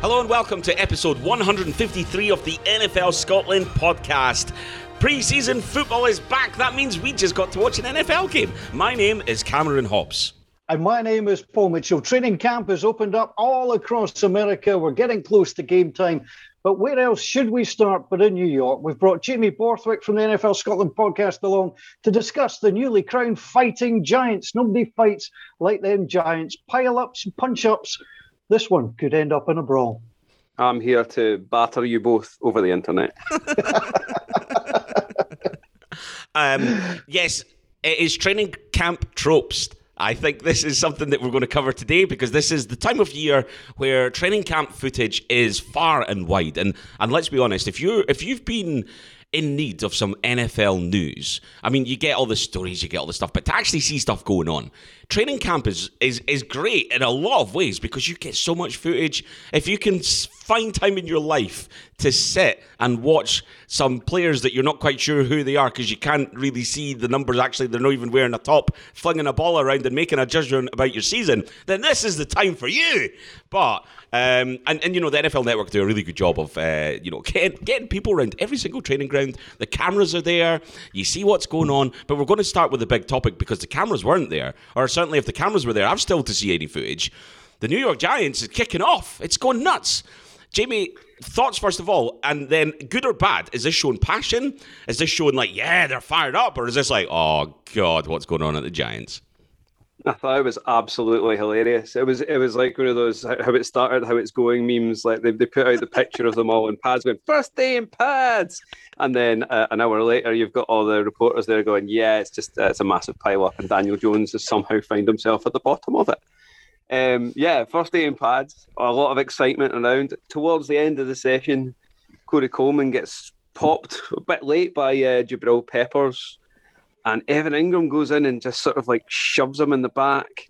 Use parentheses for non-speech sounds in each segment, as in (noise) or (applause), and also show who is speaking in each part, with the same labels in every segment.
Speaker 1: Hello and welcome to episode 153 of the NFL Scotland podcast. Pre-season football is back. That means we just got to watch an NFL game. My name is Cameron Hobbs.
Speaker 2: And my name is Paul Mitchell. Training camp has opened up all across America. We're getting close to game time. But where else should we start but in New York? We've brought Jamie Borthwick from the NFL Scotland podcast along to discuss the newly crowned fighting giants. Nobody fights like them giants. Pile ups, and punch ups, this one could end up in a brawl.
Speaker 3: I'm here to batter you both over the internet. (laughs)
Speaker 1: um, yes, it is training camp tropes. I think this is something that we're going to cover today because this is the time of year where training camp footage is far and wide. And and let's be honest, if you if you've been in need of some NFL news. I mean, you get all the stories, you get all the stuff, but to actually see stuff going on, training camp is is is great in a lot of ways because you get so much footage. If you can find time in your life to sit and watch some players that you're not quite sure who they are because you can't really see the numbers. Actually, they're not even wearing a top, flinging a ball around and making a judgment about your season. Then this is the time for you. But um, and and you know the NFL Network do a really good job of uh, you know getting, getting people around every single training ground. The cameras are there. You see what's going on. But we're going to start with the big topic because the cameras weren't there, or certainly if the cameras were there, I'm still to see any footage. The New York Giants is kicking off. It's going nuts. Jamie, thoughts first of all, and then good or bad? Is this showing passion? Is this showing like, yeah, they're fired up, or is this like, oh god, what's going on at the Giants?
Speaker 3: I thought it was absolutely hilarious. It was it was like one of those how it started, how it's going memes. Like they, they put out the picture of them all in pads, going first day in pads, and then uh, an hour later you've got all the reporters there going, yeah, it's just uh, it's a massive pile up, and Daniel Jones has somehow found himself at the bottom of it. Um, yeah, first day in pads, a lot of excitement around. Towards the end of the session, Corey Coleman gets popped a bit late by uh, Jabril Peppers and Evan Engram goes in and just sort of like shoves him in the back.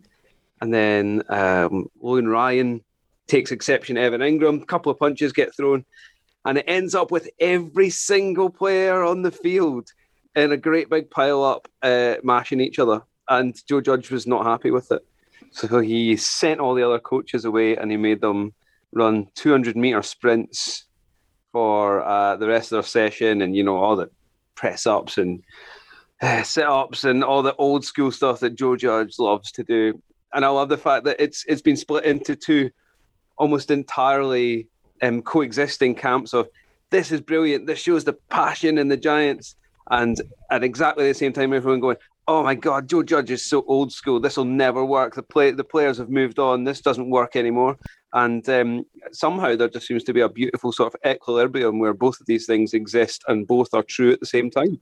Speaker 3: And then um, Logan Ryan takes exception to Evan Engram. A couple of punches get thrown. And it ends up with every single player on the field in a great big pile up, uh, mashing each other. And Joe Judge was not happy with it. So he sent all the other coaches away and he made them run 200 meter sprints for uh, the rest of their session and, you know, all the press ups and (sighs) setups and all the old school stuff that Joe Judge loves to do. And I love the fact that it's it's been split into two almost entirely um, coexisting camps of this is brilliant. This shows the passion in the Giants, and at exactly the same time, everyone going, "Oh my God, Joe Judge is so old school. This will never work. The play, the players have moved on. This doesn't work anymore." And um, somehow there just seems to be a beautiful sort of equilibrium where both of these things exist and both are true at the same time.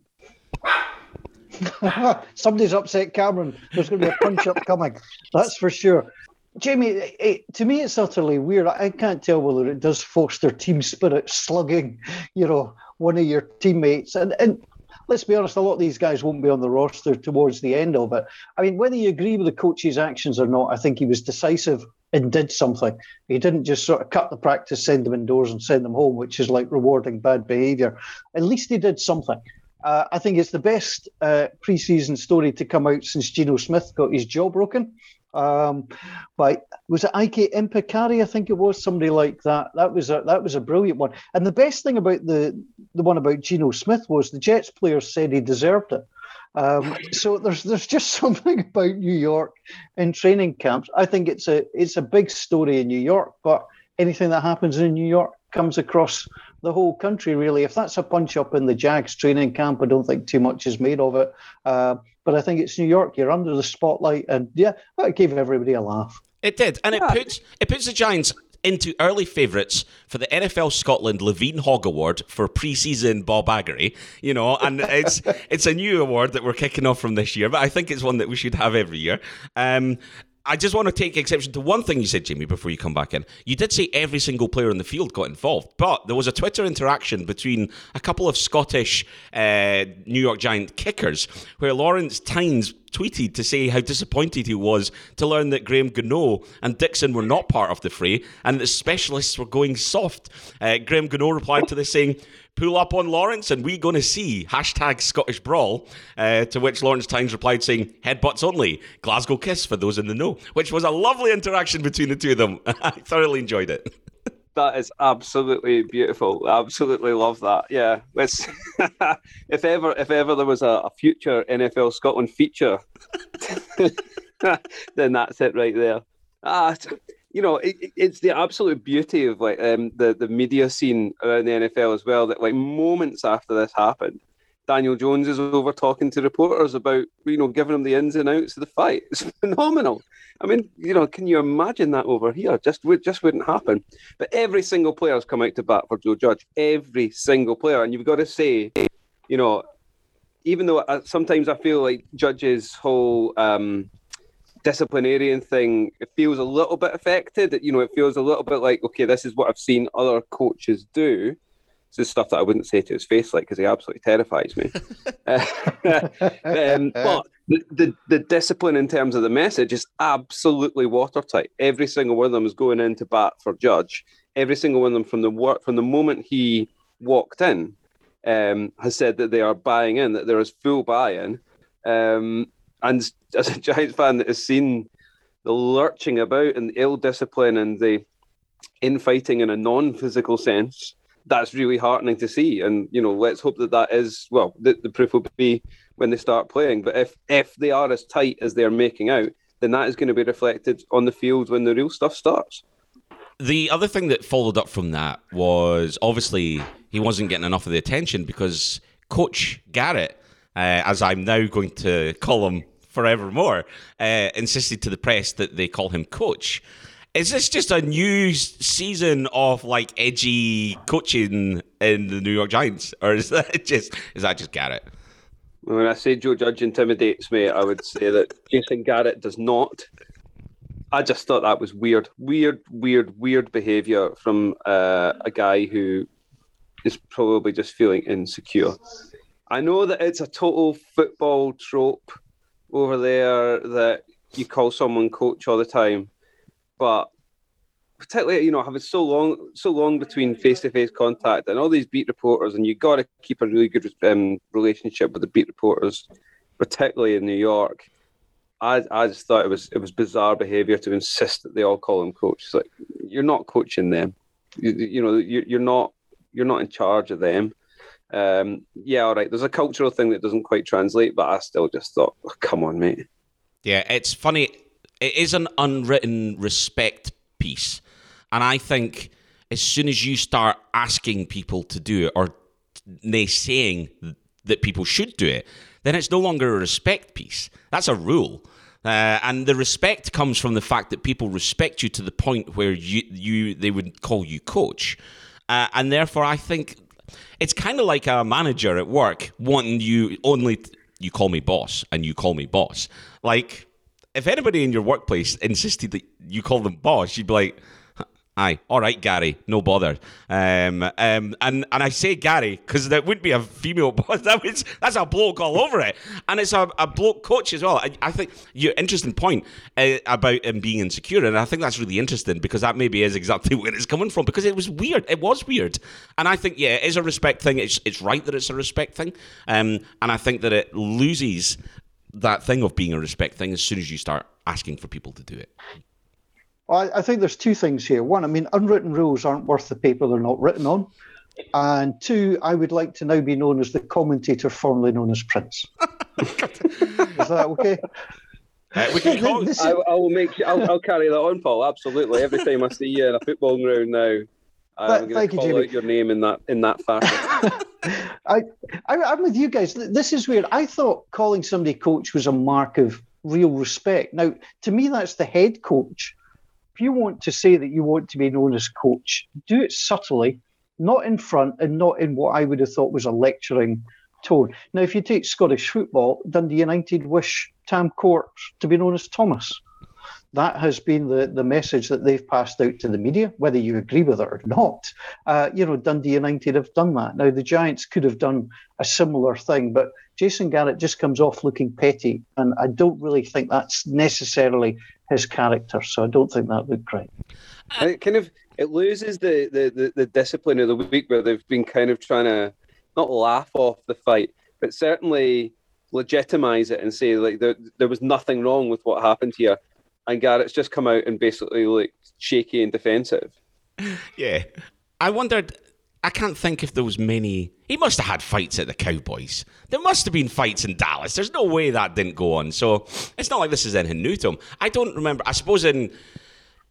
Speaker 3: (laughs)
Speaker 2: Somebody's upset Cameron. There's going to be a punch up coming. That's for sure. Jamie, it, to me, it's utterly weird. I can't tell whether it does foster team spirit, slugging, you know, one of your teammates. And, and let's be honest, a lot of these guys won't be on the roster towards the end of it. I mean, whether you agree with the coach's actions or not, I think he was decisive and did something. He didn't just sort of cut the practice, send them indoors, and send them home, which is like rewarding bad behavior. At least he did something. Uh, I think it's the best uh, preseason story to come out since Geno Smith got his jaw broken. Um, but was it Ike Enemkpali? I think it was somebody like that. That was a that was a brilliant one. And the best thing about the the one about Geno Smith was the Jets players said he deserved it. Um, (laughs) so there's there's just (laughs) something about New York in training camps. I think it's a it's a big story in New York, but anything that happens in New York comes across the whole country, really. If that's a punch up in the Jags training camp, I don't think too much is made of it. Uh, but I think it's New York. You're under the spotlight, and yeah, it gave everybody a laugh.
Speaker 1: It did, and yeah. it puts it puts the Giants into early favourites for the NFL Scotland Levine Hogg Award for preseason Bob Aggery. You know, and (laughs) it's it's a new award that we're kicking off from this year, but I think it's one that we should have every year. Um, I just want to take exception to one thing you said, Jamie, before you come back in. You did say every single player in the field got involved, but there was a Twitter interaction between a couple of Scottish uh, New York Giant kickers where Lawrence Tynes tweeted to say how disappointed he was to learn that Graham Gano and Dixon were not part of the fray and that specialists were going soft. Uh, Graham Gano replied to this saying, pull up on Lawrence and we're going to see hashtag Scottish Brawl. Uh, to which Lawrence Tynes replied saying, headbutts only, Glasgow kiss for those in the know, which was a lovely interaction between the two of them. (laughs) I thoroughly enjoyed it. (laughs)
Speaker 3: that is absolutely beautiful. Absolutely love that. Yeah, (laughs) if ever, if ever there was a, a future NFL Scotland feature, then that's it right there. Ah, you know, it, it's the absolute beauty of like um, the the media scene around the NFL as well. That like moments after this happened, Daniel Jones is over talking to reporters about, you know, giving them the ins and outs of the fight. It's (laughs) phenomenal. I mean, you know, can you imagine that over here? Just would just wouldn't happen. But every single player has come out to bat for Joe Judge. Every single player, and you've got to say, you know, even though I, sometimes I feel like Judge's whole um, disciplinarian thing it feels a little bit affected. You know, it feels a little bit like, okay, this is what I've seen other coaches do this is stuff that I wouldn't say to his face, like because he absolutely terrifies me. (laughs) um, (laughs) but the, the, the discipline in terms of the message is absolutely watertight. Every single one of them is going in to bat for Judge. Every single one of them from the work from the moment he walked in um, has said that they are buying in, that there is full buy-in. Um, and (laughs) as a Giants fan that has seen the lurching about and the ill discipline and the infighting in a non-physical sense that's really heartening to see. And you know, let's hope that that is well. The, the proof will be when they start playing. But if if they are as tight as they're making out, then that is going to be reflected on the field when the real stuff starts.
Speaker 1: The other thing that followed up from that was obviously he wasn't getting enough of the attention because Coach Garrett, uh, as I'm now going to call him forevermore, uh, insisted to the press that they call him Coach. Is this just a new season of like edgy coaching in the New York Giants, or is that (laughs) just is that just Garrett?
Speaker 3: When I say Joe Judge intimidates me, I would say that Jason Garrett does not. I just thought that was weird, weird, weird, weird behaviour from uh, a guy who is probably just feeling insecure. I know that it's a total football trope over there that you call someone coach all the time but particularly you know having so long so long between face to face contact and all these beat reporters, and you got to keep a really good um, relationship with the beat reporters, particularly in New York. I, I just thought it was it was bizarre behaviour to insist that they all call him coach. It's like you're not coaching them, you, you know you, you're not you're not in charge of them. Um, yeah, all right. There's a cultural thing that doesn't quite translate, but I still just thought, oh, come on, mate.
Speaker 1: Yeah, it's funny it is an unwritten respect piece. And I think as soon as you start asking people to do it or they saying that people should do it, then it's no longer a respect piece. That's a rule. Uh, and the respect comes from the fact that people respect you to the point where you, you they would call you coach. Uh, and therefore, I think it's kind of like a manager at work wanting you only, you call me boss and you call me boss. Like, if anybody in your workplace insisted that you call them boss, you'd be like, Aye, all right, Gary, no bother. Um, um, and and I say Gary because that wouldn't be a female (laughs) boss. That was that's a bloke all over it, and it's a, a bloke coach as well. I, I think your interesting point uh, about him being insecure, and I think that's really interesting because that maybe is exactly (laughs) where it's coming from. Because it was weird, it was weird, and I think yeah, it is a respect thing. It's it's right that it's a respect thing, um, and I think that it loses that thing of being a respect thing as soon as you start asking for people to do it?
Speaker 2: Well, I think there's two things here. One, I mean, unwritten rules aren't worth the paper they're not written on. And two, I would like to now be known as the commentator formerly known as Prince. (laughs) is that okay?
Speaker 3: Uh, we can call, I, I, will make. I'll, I'll, carry that on, Paul. Absolutely. Every time I see you in a football ground now, I'm going to call you, out your name in that in that fashion. (laughs)
Speaker 2: I, I, am with you guys. This is weird. I thought calling somebody coach was a mark of real respect. Now, to me, that's the head coach. If you want to say that you want to be known as coach, do it subtly, not in front and not in what I would have thought was a lecturing tone. Now, if you take Scottish football, Dundee United wish Tam Courts to be known as Thomas that has been the, the message that they've passed out to the media, whether you agree with it or not. Uh, you know, Dundee United have done that. Now, the Giants could have done a similar thing, but Jason Garrett just comes off looking petty, and I don't really think that's necessarily his character. So I don't think that looked right.
Speaker 3: Uh, it kind of it loses the, the, the, the discipline of the week where they've been kind of trying to not laugh off the fight, but certainly legitimize it and say like there, there was nothing wrong with what happened here and Garrett's just come out and basically looked shaky and defensive. (laughs)
Speaker 1: yeah. I wondered. I can't think if there was many. He must have had fights at the Cowboys. There must have been fights in Dallas. There's no way that didn't go on. So it's not like this is anything new to him. I don't remember. I suppose in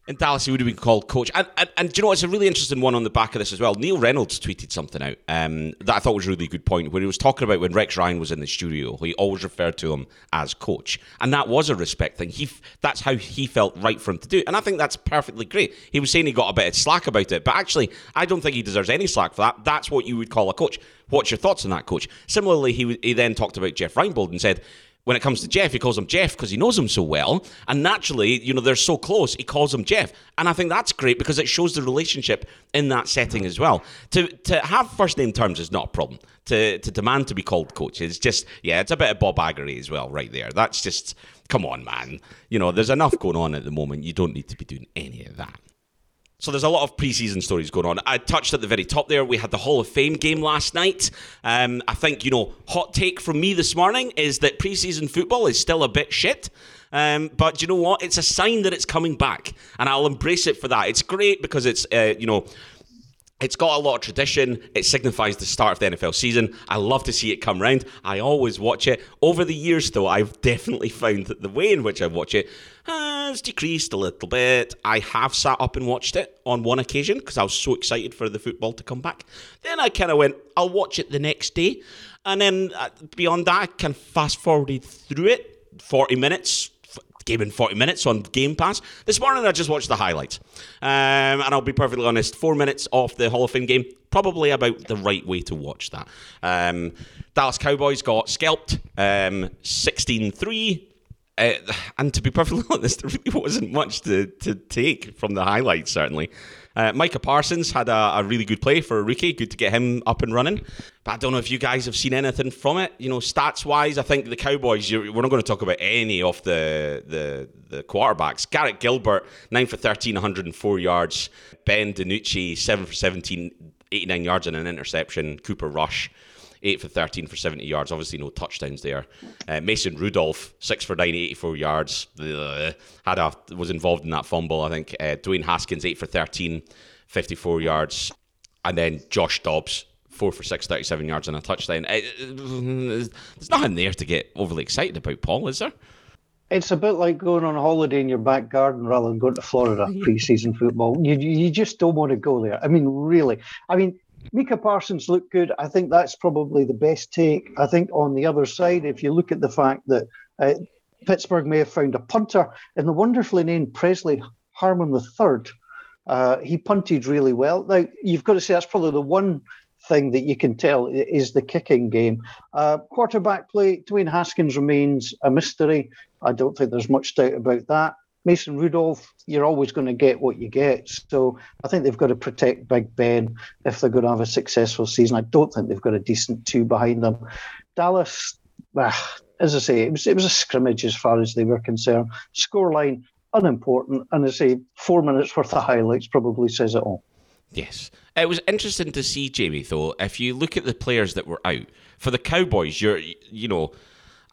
Speaker 1: in Dallas, he would have been called coach. And, and, and do you know, it's a really interesting one on the back of this as well. Neil Reynolds tweeted something out um, that I thought was a really good point, where he was talking about when Rex Ryan was in the studio, he always referred to him as coach. And that was a respect thing. He That's how he felt right for him to do. And I think that's perfectly great. He was saying he got a bit of slack about it, but actually, I don't think he deserves any slack for that. That's what you would call a coach. What's your thoughts on that, coach? Similarly, he, he then talked about Jeff Reinebold and said, when it comes to Jeff, he calls him Jeff because he knows him so well. And naturally, you know, they're so close, he calls him Jeff. And I think that's great because it shows the relationship in that setting as well. To to have first name terms is not a problem. To to demand to be called coach is just, yeah, it's a bit of Bob Aggery as well, right there. That's just, come on, man. You know, there's enough going on at the moment. You don't need to be doing any of that. So there's a lot of preseason stories going on. I touched at the very top there. We had the Hall of Fame game last night. Um, I think you know, hot take from me this morning is that preseason football is still a bit shit. Um, but you know what? It's a sign that it's coming back, and I'll embrace it for that. It's great because it's uh, you know it's got a lot of tradition. It signifies the start of the NFL season. I love to see it come round. I always watch it. Over the years, though, I've (laughs) definitely found that the way in which I watch it has decreased a little bit. I have sat up and watched it on one occasion because I was so excited for the football to come back. Then I kind of went, I'll watch it the next day. And then uh, beyond that, I kind of fast forwarded through it 40 minutes, game in 40 minutes on Game Pass. This morning I just watched the highlights. Um, and I'll be perfectly honest, four minutes off the Hall of Fame game, probably about the right way to watch that. Um, Dallas Cowboys got scalped um, 3. Uh, and to be perfectly (laughs) honest, there really wasn't much to, to take from the highlights, certainly. Uh, Micah Parsons had a, a, really good play for a rookie. Good to get him up and running. But I don't know if you guys have seen anything from it. You know, stats wise, I think the Cowboys. we're not going to talk about any of the the the quarterbacks. Garrett Gilbert, nine for 13, 104 yards. Ben DiNucci, seven for 17, 89 yards and an interception. Cooper Rush. 8 for 13 for 70 yards. Obviously, no touchdowns there. Uh, Mason Rudolph, 6 for 9, 84 yards. Uh, had a, was involved in that fumble, I think. Uh, Dwayne Haskins, 8 for 13, 54 yards. And then Josh Dobbs, 4 for 6, 37 yards and a touchdown. Uh, there's nothing there to get overly excited about, Paul, is there?
Speaker 2: It's a bit like going on holiday in your back garden rather than going to Florida (laughs) preseason football. You you just don't want to go there. I mean, really. I mean, Micah Parsons looked good. I think that's probably the best take. I think on the other side, if you look at the fact that uh, Pittsburgh may have found a punter in the wonderfully named Pressley Harvin III, uh, he punted really well. Now, you've got to say that's probably the one thing that you can tell is the kicking game. Uh, quarterback play, Dwayne Haskins remains a mystery. I don't think there's much doubt about that. Mason Rudolph, you're always going to get what you get. So I think they've got to protect Big Ben if they're going to have a successful season. I don't think they've got a decent two behind them. Dallas, ah, as I say, it was it was a scrimmage as far as they were concerned. Scoreline unimportant, and I say four minutes worth of highlights probably says it all.
Speaker 1: Yes. It was interesting to see, Jamie, though, if you look at the players that were out, for the Cowboys, you're, you know,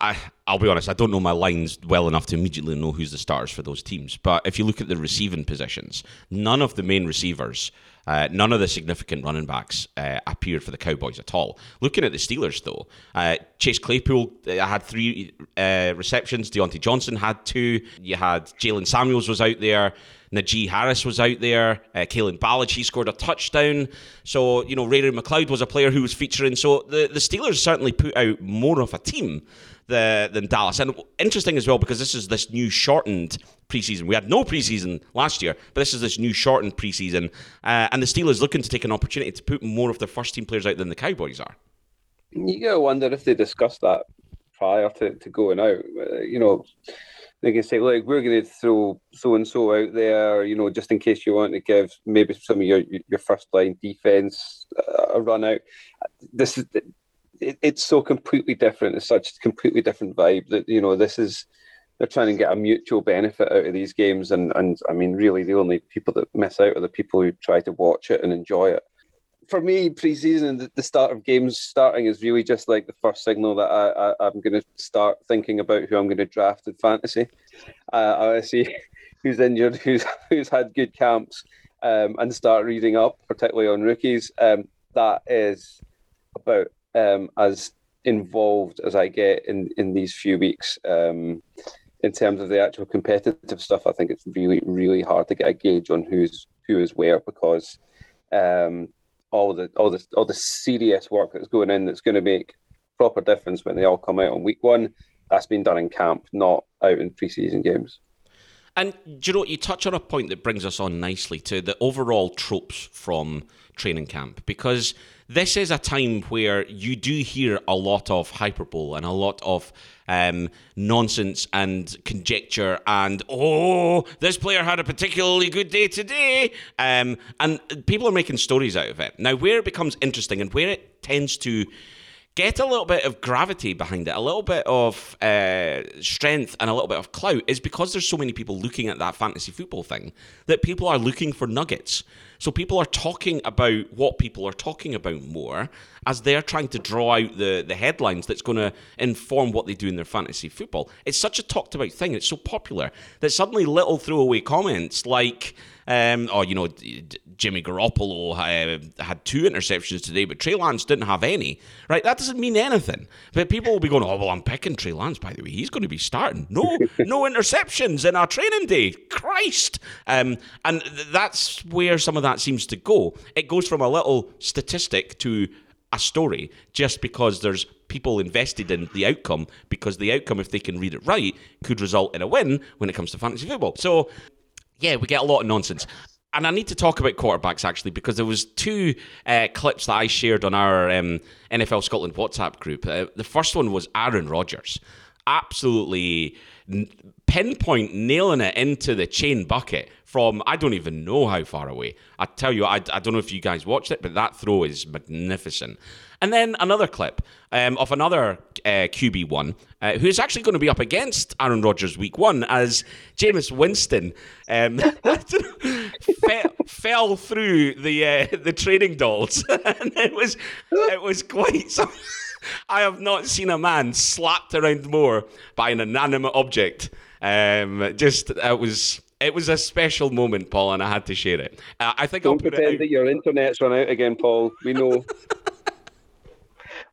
Speaker 1: I, I'll be honest, I don't know my lines well enough to immediately know who's the starters for those teams. But if you look at the receiving positions, none of the main receivers, uh, none of the significant running backs uh, appeared for the Cowboys at all. Looking at the Steelers, though, uh, Chase Claypool uh, had three uh, receptions. Diontae Johnson had two. You had Jaylen Samuels was out there. Najee Harris was out there. Uh, Kalen Ballage, he scored a touchdown. So, you know, Ray McCloud was a player who was featuring. So the, the Steelers certainly put out more of a team the, than Dallas. And interesting as well because this is this new shortened preseason. We had no preseason last year, but this is this new shortened preseason. Uh, and the Steelers looking to take an opportunity to put more of their first team players out than the Cowboys are.
Speaker 3: You gotta wonder if they discussed that prior to, to going out. Uh, you know, they can say, "Look, we're going to throw so and so out there," you know, just in case you want to give maybe some of your your first line defense a run out. This is it, it's so completely different. It's such a completely different vibe that you know this is they're trying to get a mutual benefit out of these games, and and I mean, really, the only people that miss out are the people who try to watch it and enjoy it. For me, preseason, the, the start of games starting is really just like the first signal that I, I am going to start thinking about who I'm going to draft in fantasy. Uh, I see (laughs) who's injured, who's (laughs) who's had good camps, um, and start reading up, particularly on rookies. Um, that is about um, as involved as I get in in these few weeks. Um, in terms of the actual competitive stuff, I think it's really, really hard to get a gauge on who's who is where because um, all the all the all the serious work that's going in that's going to make proper difference when they all come out on week one. That's been done in camp, not out in preseason games.
Speaker 1: And you know you touch on a point that brings us on nicely to the overall tropes from training camp. Because this is a time where you do hear a lot of hyperbole and a lot of um, nonsense and conjecture and oh this player had a particularly good day today. Um, and people are making stories out of it. Now where it becomes interesting and where it tends to get a little bit of gravity behind it, a little bit of uh, strength, and a little bit of clout is because there's so many people looking at that fantasy football thing that people are looking for nuggets. So people are talking about what people are talking about more as they're trying to draw out the, the headlines that's going to inform what they do in their fantasy football. It's such a talked about thing. It's so popular that suddenly little throwaway comments like, um, oh, you know, Jimmy Garoppolo uh, had two interceptions today, but Trey Lance didn't have any. Right? That doesn't mean anything. But people will be going, oh, well, I'm picking Trey Lance, by the way. He's going to be starting. No, (laughs) no interceptions in our training day. Christ. Um, and that's where some of that seems to go. It goes from a little statistic to a story just because there's people invested in the outcome because the outcome if they can read it right could result in a win when it comes to fantasy football so yeah we get a lot of nonsense and I need to talk about quarterbacks actually because there was two uh, clips that I shared on our um, NFL Scotland WhatsApp group. Uh, the first one was Aaron Rodgers, absolutely pinpoint nailing it into the chain bucket from I don't even know how far away. I tell you, I, I don't know if you guys watched it, but that throw is magnificent. And then another clip um, of another uh, QB1 uh, who's actually going to be up against Aaron Rodgers week one as Jameis Winston um, (laughs) fell, fell, through the uh, the training dolls. (laughs) and it was, it was quite something. I have not seen a man slapped around more by an inanimate object. Um, just it was it was a special moment, Paul, and I had to share it. Uh, I think
Speaker 3: Don't
Speaker 1: I'll put
Speaker 3: pretend that your internet's run out again, Paul. We know. (laughs)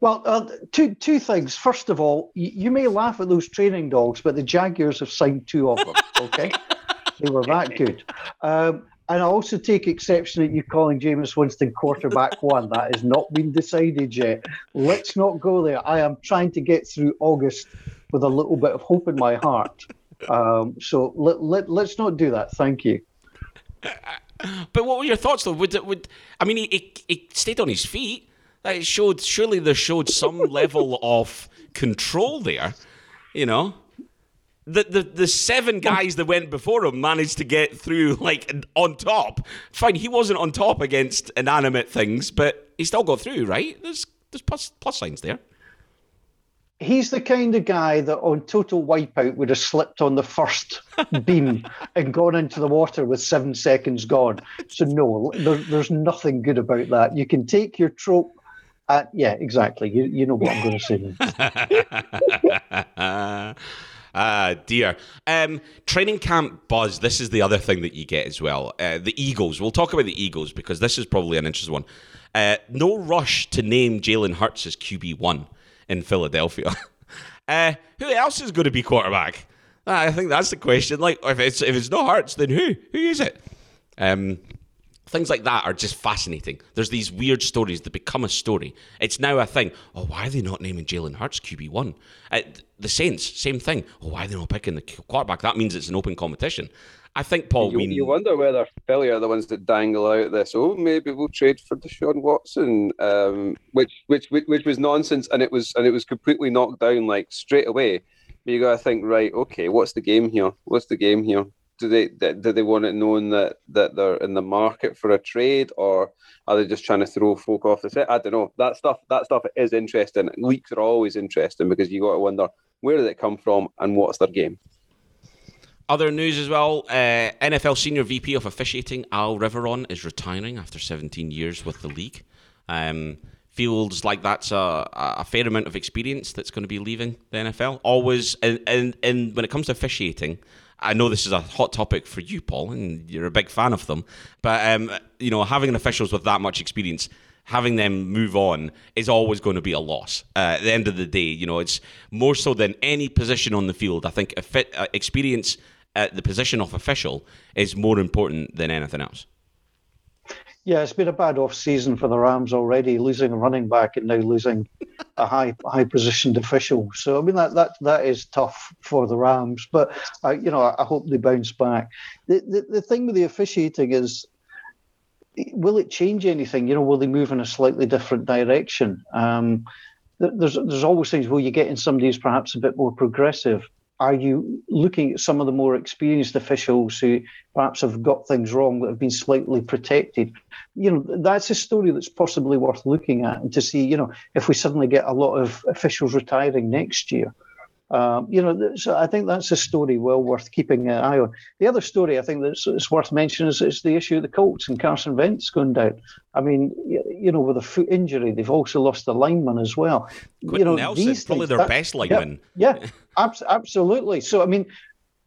Speaker 2: Well, uh, two two things. First of all, you, you, may laugh at those training dogs, but the Jaguars have signed two of them. (laughs) Okay, they were that good. Um, and I also take exception at you calling Jameis Winston quarterback (laughs) one. That has not been decided yet. Let's not go there. I am trying to get through August with a little bit of hope in my heart. Um, so let, let, let's not do that. Thank you.
Speaker 1: But what were your thoughts though? Would would I mean he, he, he stayed on his feet? That showed surely there showed some (laughs) level of control there, you know the, the the seven guys that went before him managed to get through like on top. Fine, he wasn't on top against inanimate things, but he still got through, right? There's there's plus plus signs there.
Speaker 2: He's the kind of guy that on total wipeout would have slipped on the first (laughs) beam and gone into the water with seven seconds gone. So no, there, there's nothing good about that. You can take your trope uh, yeah, exactly. You, you know what I'm going to
Speaker 1: say. (laughs) Ah, dear. Um, training camp buzz. This is the other thing that you get as well. Uh, the Eagles. We'll talk about the Eagles because this is probably an interesting one. Uh, no rush to name Jalen Hurts as QB one in Philadelphia. (laughs) uh, who else is going to be quarterback? I think that's the question. Like, if it's if it's not Hurts, then who? Who is it? Um, Things like that are just fascinating. There's these weird stories that become a story. It's now a thing. Oh, why are they not naming Jalen Hurts QB1? Uh, the Saints, same thing. Oh, why are they not picking the quarterback? That means it's an open competition. I think Paul.
Speaker 3: You,
Speaker 1: we...
Speaker 3: you wonder whether Philly are the ones that dangle out this. Oh, maybe we'll trade for Deshaun Watson, um, which, which which which was nonsense, and it was and it was completely knocked down like straight away. But you got to think, right? Okay, what's the game here? What's the game here? Do they do they want it known that that they're in the market for a trade, or are they just trying to throw folk off the set? I don't know. That stuff that stuff is interesting. Leaks are always interesting because you got to wonder where did it come from and what's their game.
Speaker 1: Other news as well: uh, NFL senior VP of officiating Al Riveron is retiring after 17 years with the league. Um, feels like that's a, a fair amount of experience that's going to be leaving the NFL. Always, and, and, and when it comes to officiating, I know this is a hot topic for you, Paul, and you're a big fan of them. But um, you know, having officials with that much experience, having them move on is always going to be a loss. Uh, at the end of the day, you know, it's more so than any position on the field. I think fit, uh, experience at the position of official is more important than anything else.
Speaker 2: Yeah, it's been a bad off season for the Rams already, losing a running back and now losing a high high positioned official. So I mean that that that is tough for the Rams. But I, you know, I, hope they bounce back. The, the the thing with the officiating is, will it change anything? You know, will they move in a slightly different direction? Um, there's there's always things. Will you get in somebody who's perhaps a bit more progressive? Are you looking at some of the more experienced officials who perhaps have got things wrong that have been slightly protected? You know, that's a story that's possibly worth looking at and to see, you know, if we suddenly get a lot of officials retiring next year, um, you know, so I think that's a story well worth keeping an eye on. The other story I think that's, worth mentioning is, is, the issue of the Colts and Carson Wentz going down. I mean, you know, with a foot injury, they've also lost a lineman as well.
Speaker 1: Quenton
Speaker 2: you know,
Speaker 1: Nelson, these probably things, their that, best lineman.
Speaker 2: Yeah, yeah abs- absolutely. So, I mean,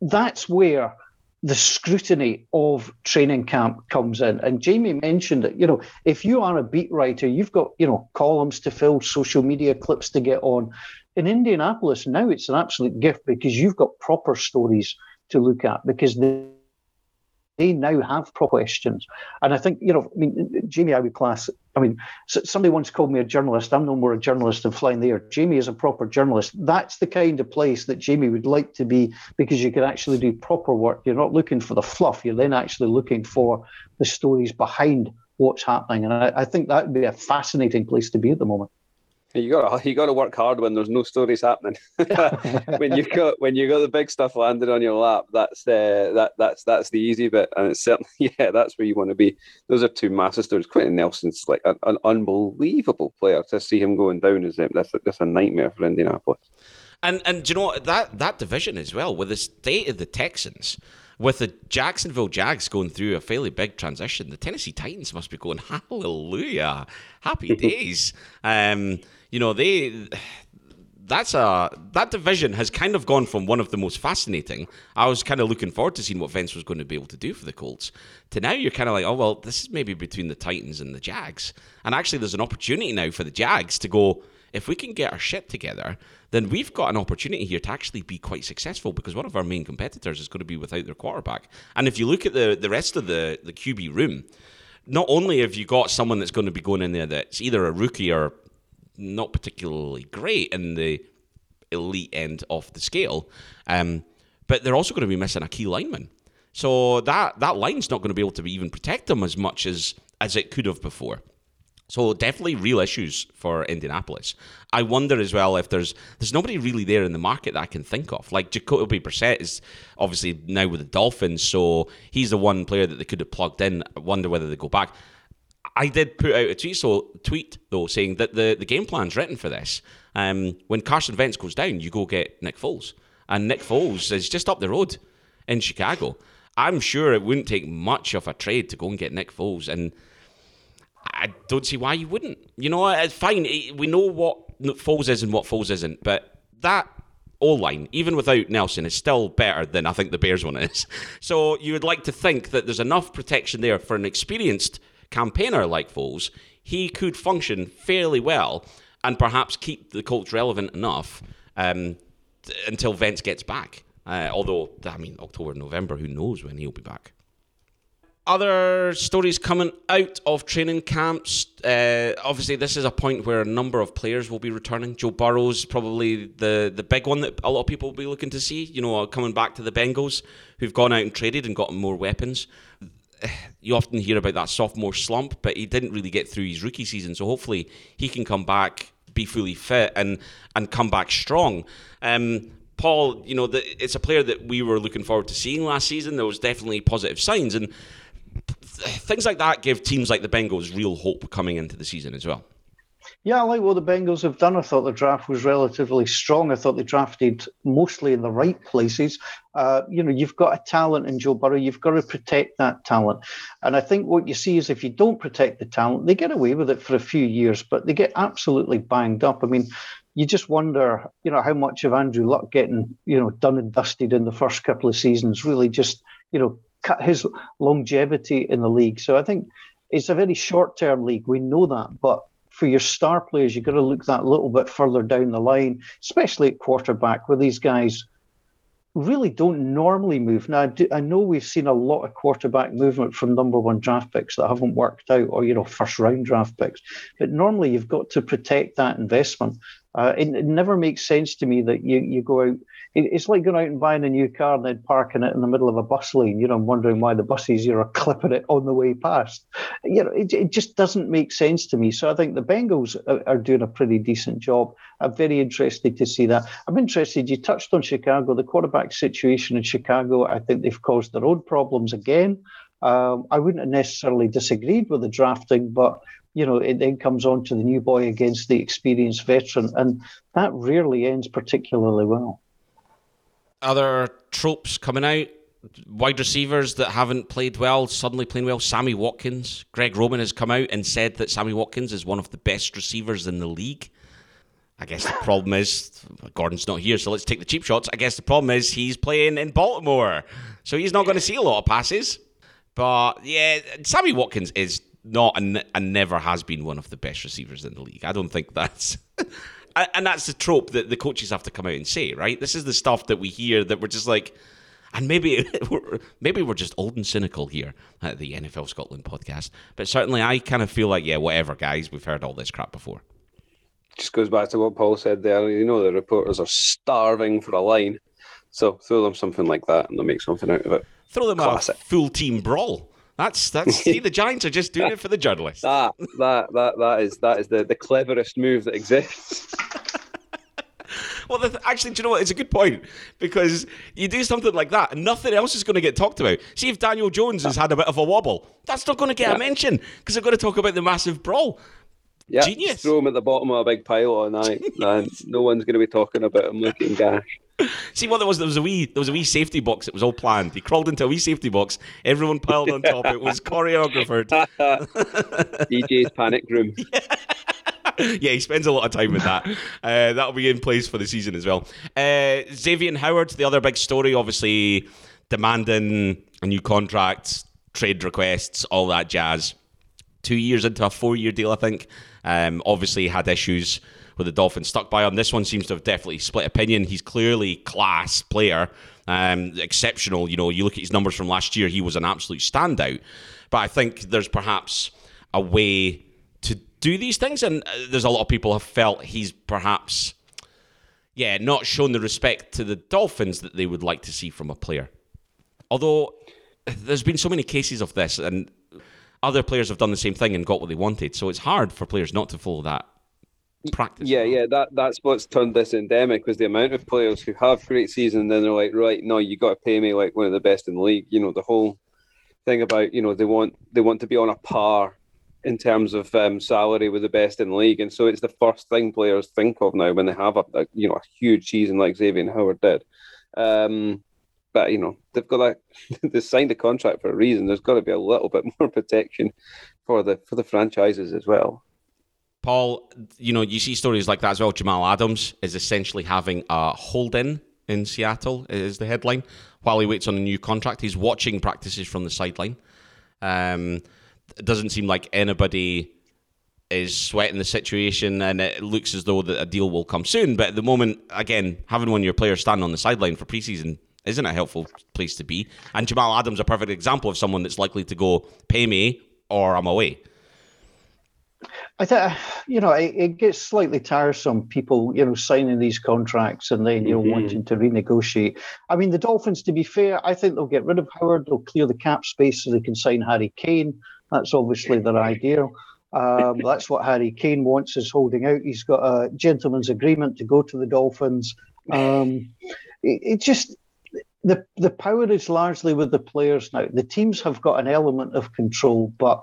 Speaker 2: that's where the scrutiny of training camp comes in. And Jamie mentioned it. You know, if you are a beat writer, you've got you know columns to fill, social media clips to get on in Indianapolis now it's an absolute gift because you've got proper stories to look at because they, they now have proper questions. And I think, you know, I mean, Jamie, I would class, I mean, somebody once called me a journalist. I'm no more a journalist than flying there. Jamie is a proper journalist. That's the kind of place that Jamie would like to be because you can actually do proper work. You're not looking for the fluff, you're then actually looking for the stories behind what's happening. And I, I think that would be a fascinating place to be at the moment.
Speaker 3: You got you got to work hard when there's no stories happening. (laughs) when you got when you got the big stuff landed on your lap, that's the that that's that's the easy bit, and it's certainly (laughs) yeah, that's where you want to be. Those are two massive stories. Quenton Nelson's like an, an unbelievable player. To see him going down is uh, that's that's a nightmare for Indianapolis.
Speaker 1: And and you know that that division as well with the state of the Texans with the Jacksonville Jags going through a fairly big transition, the Tennessee Titans must be going, hallelujah, happy (laughs) days. um, you know, they that's a that division has kind of gone from one of the most fascinating. I was kind of looking forward to seeing what Wentz was going to be able to do for the Colts. To now, you're kind of like, oh well, this is maybe between the Titans and the Jags. And actually, there's an opportunity now for the Jags to go. If we can get our shit together, then we've got an opportunity here to actually be quite successful because one of our main competitors is going to be without their quarterback. And if you look at the the rest of the the QB room, not only have you got someone that's going to be going in there that's either a rookie or not particularly great in the elite end of the scale. Um, but they're also going to be missing a key lineman. So that that line's not going to be able to even protect them as much as as it could have before. So definitely real issues for Indianapolis. I wonder as well if there's there's nobody really there in the market that I can think of. Like Jacoby Brissett is obviously now with the Dolphins, so he's the one player that they could have plugged in. I wonder whether they go back. I did put out a tweet, so tweet though, saying that the, the game plan's written for this. Um, when Carson Wentz goes down, you go get Nick Foles, and Nick Foles is just up the road in Chicago. I'm sure it wouldn't take much of a trade to go and get Nick Foles, and I don't see why you wouldn't. You know, it's fine. We know what Foles is and what Foles isn't, but that O line, even without Nelson, is still better than I think the Bears one is. (laughs) So you would like to think that there's enough protection there for an experienced campaigner like Foles, he could function fairly well and perhaps keep the Colts relevant enough um, until Wentz gets back. Uh, although, I mean, October, November, who knows when he'll be back. Other stories coming out of training camps. Uh, obviously, this is a point where a number of players will be returning. Joe Burrow's probably the, the big one that a lot of people will be looking to see. You know, coming back to the Bengals, who've gone out and traded and gotten more weapons you often hear about that sophomore slump, but he didn't really get through his rookie season. So hopefully he can come back, be fully fit, and and come back strong. Um, Paul, you know, the, it's a player that we were looking forward to seeing last season. There was definitely positive signs, and things like that give teams like the Bengals real hope coming into the season as well.
Speaker 2: Yeah, I like what the Bengals have done. I thought the draft was relatively strong. I thought they drafted mostly in the right places. Uh, you know, you've got a talent in Joe Burrow. You've got to protect that talent. And I think what you see is if you don't protect the talent, they get away with it for a few years, but they get absolutely banged up. I mean, you just wonder, you know, how much of Andrew Luck getting, you know, done and dusted in the first couple of seasons really just, you know, his longevity in the league. So I think it's a very short term league. We know that. But for your star players, you've got to look that little bit further down the line, especially at quarterback, where these guys really don't normally move. Now, I, do, I, know we've seen a lot of quarterback movement from number one draft picks that haven't worked out, or you know, first round draft picks. But normally, you've got to protect that investment. Uh, it, it, never makes sense to me that you, you go out. It, it's like going out and buying a new car and then parking it in the middle of a bus lane. You know, I'm wondering why the buses are (laughs) clipping it on the way past. You know, it, it just doesn't make sense to me. So I think the Bengals are, are doing a pretty decent job. I'm very interested to see that. I'm interested. You touched on Chicago, the quarterback situation in Chicago. I think they've caused their own problems again. Um, I wouldn't have necessarily disagreed with the drafting, but you know, it then comes on to the new boy against the experienced veteran, and that rarely ends particularly well.
Speaker 1: Other tropes coming out, wide receivers that haven't played well suddenly playing well. Sammy Watkins, Greg Roman has come out and said that Sammy Watkins is one of the best receivers in the league. I guess the problem is Gordon's not here, so let's take the cheap shots. I guess the problem is he's playing in Baltimore, so he's not going to see a lot of passes. But yeah, Sammy Watkins is not and, and never has been one of the best receivers in the league. I don't think that's. (laughs) and that's the trope that the coaches have to come out and say, right? This is the stuff that we hear that we're just like, and maybe (laughs) we're, maybe we're just old and cynical here at the NFL Scotland podcast. But certainly, I kind of feel like, yeah, whatever, guys, we've heard all this crap before.
Speaker 3: Just goes back to what Paul said there. You know, the reporters are starving for a line, so throw them something like that, and they'll make something out of it.
Speaker 1: Throw them Classic. a full team brawl. That's that's see the (laughs) Giants are just doing it for the journalists.
Speaker 3: That that that that is that is the, the cleverest move that exists. (laughs)
Speaker 1: well, the, actually, do you know what? It's a good point because you do something like that, and nothing else is going to get talked about. See if Daniel Jones has had a bit of a wobble, that's not going to get yeah. a mention because they're going to talk about the massive brawl.
Speaker 3: Yeah,
Speaker 1: Genius.
Speaker 3: throw him at the bottom of a big pile all night, (laughs) and no one's going to be talking about him looking gash. (laughs)
Speaker 1: See what there was? There was a wee, there was a wee safety box. It was all planned. He crawled into a wee safety box. Everyone piled on top. It was (laughs) choreographed. (laughs)
Speaker 3: DJ's panic room.
Speaker 1: Yeah. yeah, he spends a lot of time with that. Uh, that'll be in place for the season as well. Uh, Xavier Howard, the other big story, obviously demanding a new contract, trade requests, all that jazz. Two years into a four-year deal, I think. Um, obviously had issues with the Dolphins stuck by him. This one seems to have definitely split opinion. He's clearly class player, um, exceptional. You know, you look at his numbers from last year; he was an absolute standout. But I think there's perhaps a way to do these things, and uh, there's a lot of people have felt he's perhaps, yeah, not shown the respect to the Dolphins that they would like to see from a player. Although there's been so many cases of this, and other players have done the same thing and got what they wanted. So it's hard for players not to follow that practice.
Speaker 3: Yeah, yeah, that that's what's turned this endemic was the amount of players who have great seasons and then they're like, right, no, you got to pay me like one of the best in the league. You know, the whole thing about you know they want they want to be on a par in terms of um, salary with the best in the league, and so it's the first thing players think of now when they have a, a you know a huge season like Xavier Howard did. Um, but you know they've got a (laughs) they signed a contract for a reason. There's got to be a little bit more (laughs) protection for the for the franchises as well.
Speaker 1: Paul, you know, you see stories like that as well. Jamal Adams is essentially having a hold in in Seattle, is the headline, while he waits on a new contract. He's watching practices from the sideline. Um, it doesn't seem like anybody is sweating the situation, and it looks as though a deal will come soon. But at the moment, again, having one of your players stand on the sideline for preseason isn't a helpful place to be. And Jamal Adams, is a perfect example of someone that's likely to go, pay me or I'm away.
Speaker 2: I think you know it, it, gets slightly tiresome. People, you know, signing these contracts and then you know mm-hmm. wanting to renegotiate. I mean, the Dolphins, to be fair, I think they'll get rid of Howard. They'll clear the cap space so they can sign Harry Kane. That's obviously their idea. Um, (laughs) that's what Harry Kane wants. Is holding out. He's got a gentleman's agreement to go to the Dolphins. Um, it, it just the the power is largely with the players now. The teams have got an element of control, but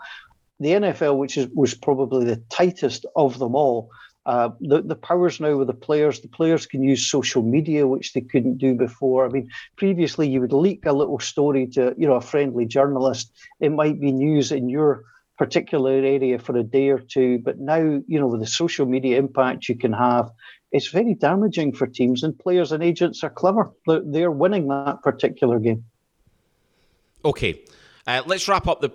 Speaker 2: the NFL, which is, was probably the tightest of them all, uh, the, the powers now with the players. The players can use social media, which they couldn't do before. I mean, previously you would leak a little story to you know a friendly journalist. It might be news in your particular area for a day or two. But now, you know, with the social media impact you can have, it's very damaging for teams, and players and agents are clever. They're, winning that particular game.
Speaker 1: Okay, uh, let's wrap up the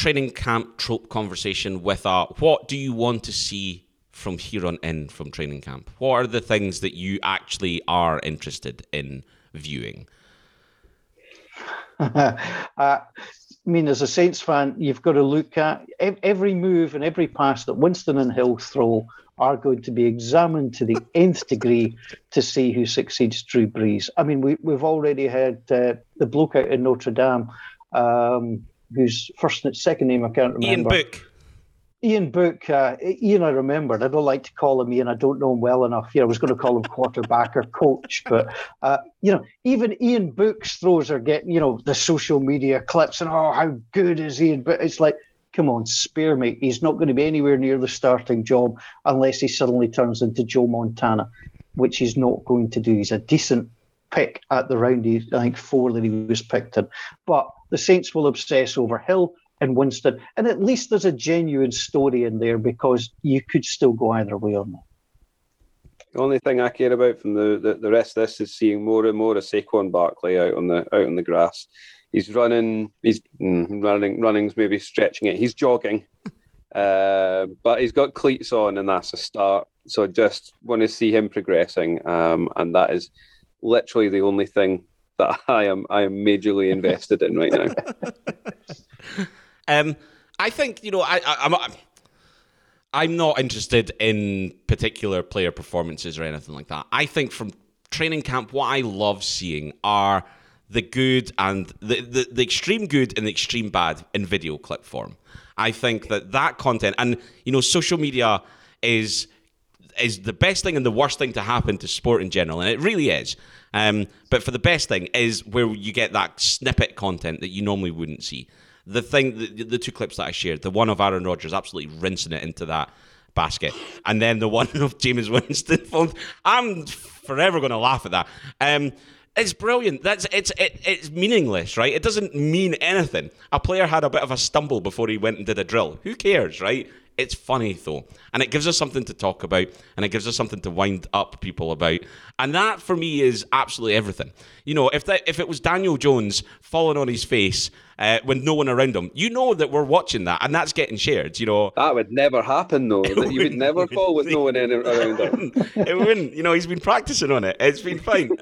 Speaker 1: training camp trope conversation with uh, what do you want to see from here on in from training camp? What are the things that you actually are interested in viewing? (laughs)
Speaker 2: uh, I mean, as a Saints fan, you've got to look at every move and every pass that Winston and Hill throw are going to be examined to the nth degree to see who succeeds Drew Brees. I mean, we, we've already had uh, the bloke out in Notre Dame, um, whose first and second name I can't remember.
Speaker 1: Ian Book.
Speaker 2: Ian Book, uh, Ian, I remembered. I don't like to call him Ian. I don't know him well enough. You know, I was going to call him quarterback or coach, but uh, you know, even Ian Book's throws are getting, you know, the social media clips and oh, how good is Ian? But it's like, come on, spare me. He's not going to be anywhere near the starting job unless he suddenly turns into Joe Montana, which he's not going to do. He's a decent pick at the round. I think four that he was picked in, but the Saints will obsess over Hill and Winston. And at least there's a genuine story in there because you could still go either way on that.
Speaker 3: The only thing I care about from the, the, the rest of this is seeing more and more of Saquon Barkley out on the out on the grass. He's running. He's mm, running. Running's maybe stretching it. He's jogging, (laughs) uh, but he's got cleats on, and that's a start. So I just want to see him progressing, um, and that is literally the only thing that (laughs) I am I am majorly (laughs) invested in right now.
Speaker 1: Um, I think you know I, I I'm. I'm not interested in particular player performances or anything like that. I think from training camp, what I love seeing are the good and the, the, the extreme good and the extreme bad in video clip form. I think that that content and you know social media is is the best thing and the worst thing to happen to sport in general, and it really is. Um, but for the best thing is where you get that snippet content that you normally wouldn't see the thing, the, the two clips that I shared, the one of Aaron Rodgers absolutely rinsing it into that basket, and then the (laughs) one of Jameis Winston. I'm forever going to laugh at that. Um, it's brilliant. That's it's it, it's meaningless, right? It doesn't mean anything. A player had a bit of a stumble before he went and did a drill. Who cares, right? It's funny though, and it gives us something to talk about, and it gives us something to wind up people about, and that for me is absolutely everything. You know, if that if it was Daniel Jones falling on his face uh, with no one around him. You know that we're watching that, and that's getting shared. You know
Speaker 3: that would never happen, though. (laughs) That you would never fall with no one in, around him. (laughs)
Speaker 1: it wouldn't. You know, he's been practicing on it. It's been fine. (laughs)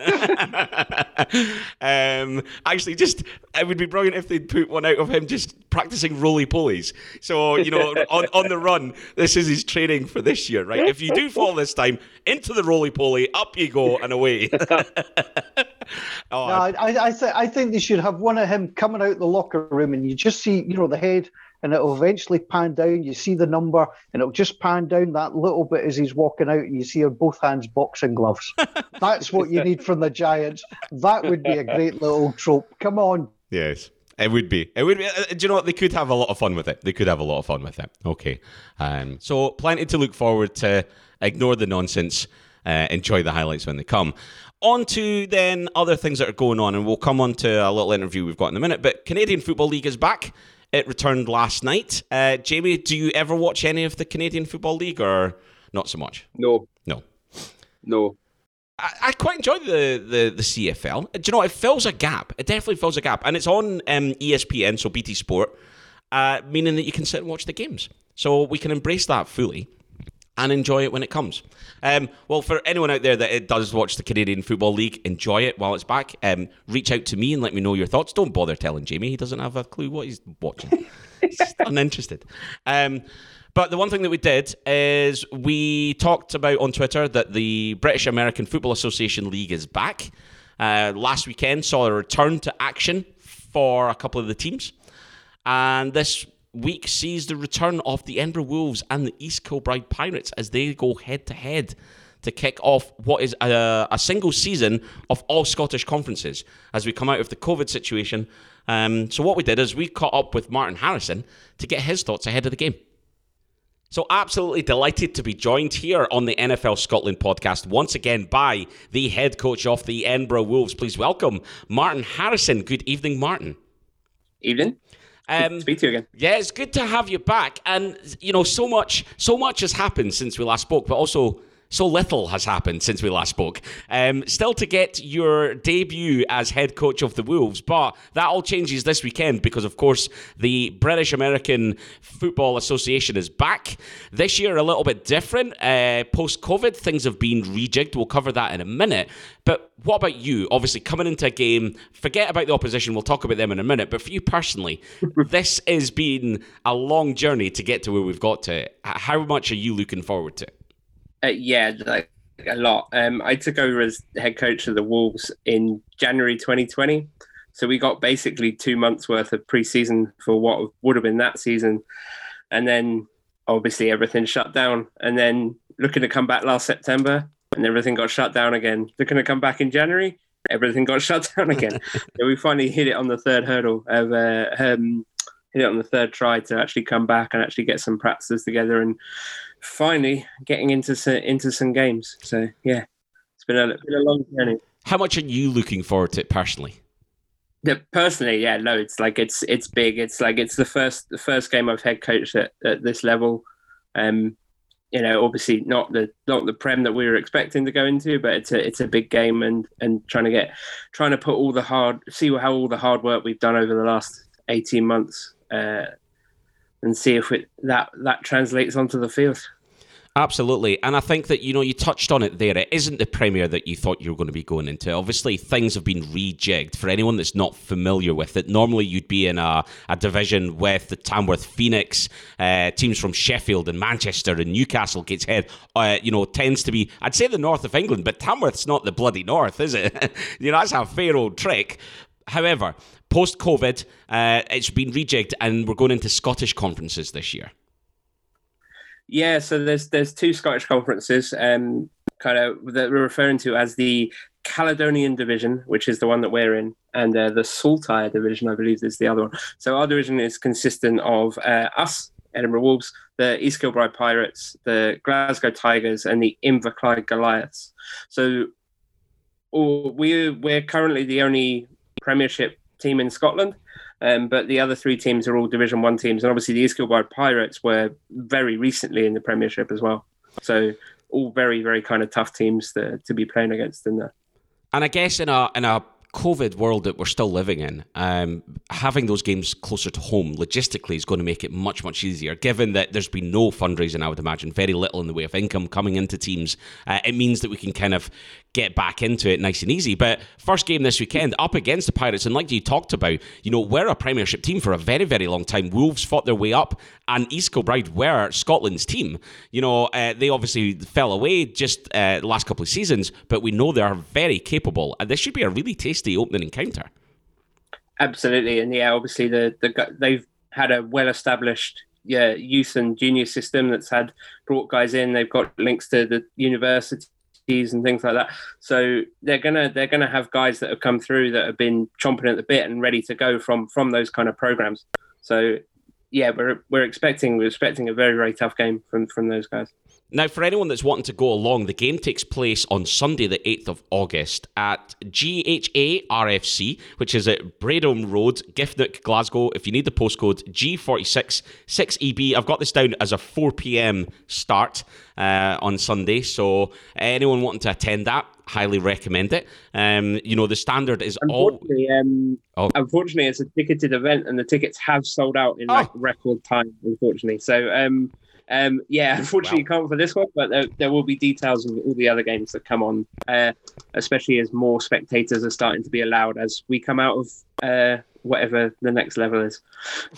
Speaker 1: um, actually, just it would be brilliant if they'd put one out of him just practicing roly polies. So you know, on on the run, this is his training for this year, right? If you do fall this time, into the roly poly, up you go (laughs) and away.
Speaker 2: oh, (laughs) no, I, I, th- I think they should have one of him coming out the locker room, and you just see, you know, the head, and it'll eventually pan down. You see the number, and it'll just pan down that little bit as he's walking out, and you see her both hands boxing gloves. (laughs) That's what you need from the Giants. That would be a great little trope. Come on.
Speaker 1: Yes. It would be. It would be. Uh, do you know what? They could have a lot of fun with it. They could have a lot of fun with it. Okay. Um, so, plenty to look forward to. Ignore the nonsense. Uh, enjoy the highlights when they come. On to then other things that are going on, and we'll come on to a little interview we've got in a minute. But Canadian Football League is back. It returned last night. Uh, Jamie, do you ever watch any of the Canadian Football League or not so much?
Speaker 3: No.
Speaker 1: No.
Speaker 3: No.
Speaker 1: I, I quite enjoy the, the, the CFL. Do you know, it fills a gap. It definitely fills a gap. And it's on um, ESPN, so BT Sport, uh, meaning that you can sit and watch the games. So we can embrace that fully and enjoy it when it comes. Um, well, for anyone out there that does watch the Canadian Football League, enjoy it while it's back. Um, reach out to me and let me know your thoughts. Don't bother telling Jamie; he doesn't have a clue what he's watching. (laughs) he's uninterested. Um, but the one thing that we did is we talked about on Twitter that the British American Football Association League is back. Uh, last weekend saw a return to action for a couple of the teams, and this week sees the return of the Edinburgh Wolves and the East Kilbride Pirates as they go head to head to kick off what is a, a, single season of all Scottish conferences as we come out of the COVID situation. Um, so, what we did is we caught up with Martin Harrison to get his thoughts ahead of the game. So, absolutely delighted to be joined here on the NFL Scotland podcast once again by the head coach of the Edinburgh Wolves. Please welcome Martin Harrison. Good evening, Martin.
Speaker 4: Evening. Um, speak to you again.
Speaker 1: Yeah, it's good to have you back. And you know, so much, so much has happened since we last spoke, but also so little has happened since we last spoke. Um, still to get your debut as head coach of the Wolves, but that all changes this weekend because, of course, the British American Football Association is back. This year, a little bit different. Uh, Post COVID, things have been rejigged. We'll cover that in a minute. But what about you? Obviously, coming into a game, forget about the opposition. We'll talk about them in a minute. But for you personally, (laughs) this has been a long journey to get to where we've got to. How much are you looking forward to?
Speaker 4: Uh, yeah, like a lot. Um, I took over as head coach of the Wolves in January 2020. So we got basically two months worth of preseason for what would have been that season. And then obviously everything shut down. And then looking to come back last September and everything got shut down again. Looking to come back in January, everything got (laughs) shut down again. so we finally hit it on the third hurdle of uh, um, hit it on the third try to actually come back and actually get some practices together and finally getting into some, into some games. So yeah, it's been a been a long journey.
Speaker 1: How much are you looking forward to it personally?
Speaker 4: Yeah, personally, yeah, loads. Like it's it's big. It's like it's the first the first game I've head coached at, at this level. Um, you know, obviously not the not the prem that we were expecting to go into, but it's a it's a big game and and trying to get trying to put all the hard see how all the hard work we've done over the last eighteen months uh, and see if it, that that translates onto the field.
Speaker 1: Absolutely. And I think that, you know, you touched on it there. It isn't the Premier that you thought you were going to be going into. Obviously, things have been rejigged. For anyone that's not familiar with it, normally you'd be in a, a division with the Tamworth Phoenix, uh, teams from Sheffield and Manchester and Newcastle, Gateshead, uh, you know, tends to be, I'd say the north of England, but Tamworth's not the bloody north, is it? (laughs) you know, that's a fair old trick. However, post COVID, uh, it's been rejigged and we're going into Scottish conferences this year.
Speaker 4: Yeah, so there's there's two Scottish conferences, um, kind of that we're referring to as the Caledonian Division, which is the one that we're in, and uh, the Saltire Division, I believe, is the other one. So our division is consistent of uh, us, Edinburgh Wolves, the East Kilbride Pirates, the Glasgow Tigers, and the Inverclyde Goliaths. So we we're currently the only Premiership team in Scotland. Um, but the other three teams are all Division One teams, and obviously the East Pirates were very recently in the Premiership as well. So all very, very kind of tough teams to, to be playing against in there.
Speaker 1: And I guess in a in a COVID world that we're still living in, um, having those games closer to home logistically is going to make it much, much easier. Given that there's been no fundraising, I would imagine, very little in the way of income coming into teams, uh, it means that we can kind of get back into it nice and easy. But first game this weekend up against the Pirates, and like you talked about, you know, we're a Premiership team for a very, very long time. Wolves fought their way up, and East Kilbride were Scotland's team. You know, uh, they obviously fell away just uh, the last couple of seasons, but we know they are very capable, and this should be a really tasty opening encounter.
Speaker 4: Absolutely, and yeah, obviously the, the they've had a well-established yeah, youth and junior system that's had brought guys in. They've got links to the university and things like that. So they're gonna they're gonna have guys that have come through that have been chomping at the bit and ready to go from from those kind of programs. So yeah, we're we're expecting we're expecting a very very tough game from from those guys.
Speaker 1: Now, for anyone that's wanting to go along, the game takes place on Sunday, the 8th of August at GHA RFC, which is at Braidholm Road, Giffnock, Glasgow. If you need the postcode, G46 6EB. I've got this down as a 4 pm start uh, on Sunday. So, anyone wanting to attend that, highly recommend it. Um, you know, the standard is
Speaker 4: unfortunately, all. Um, oh. Unfortunately, it's a ticketed event, and the tickets have sold out in oh. like record time. Unfortunately, so um, um, yeah, (laughs) unfortunately, wow. can't for this one, but there, there, will be details of all the other games that come on, uh, especially as more spectators are starting to be allowed as we come out of uh, whatever the next level is.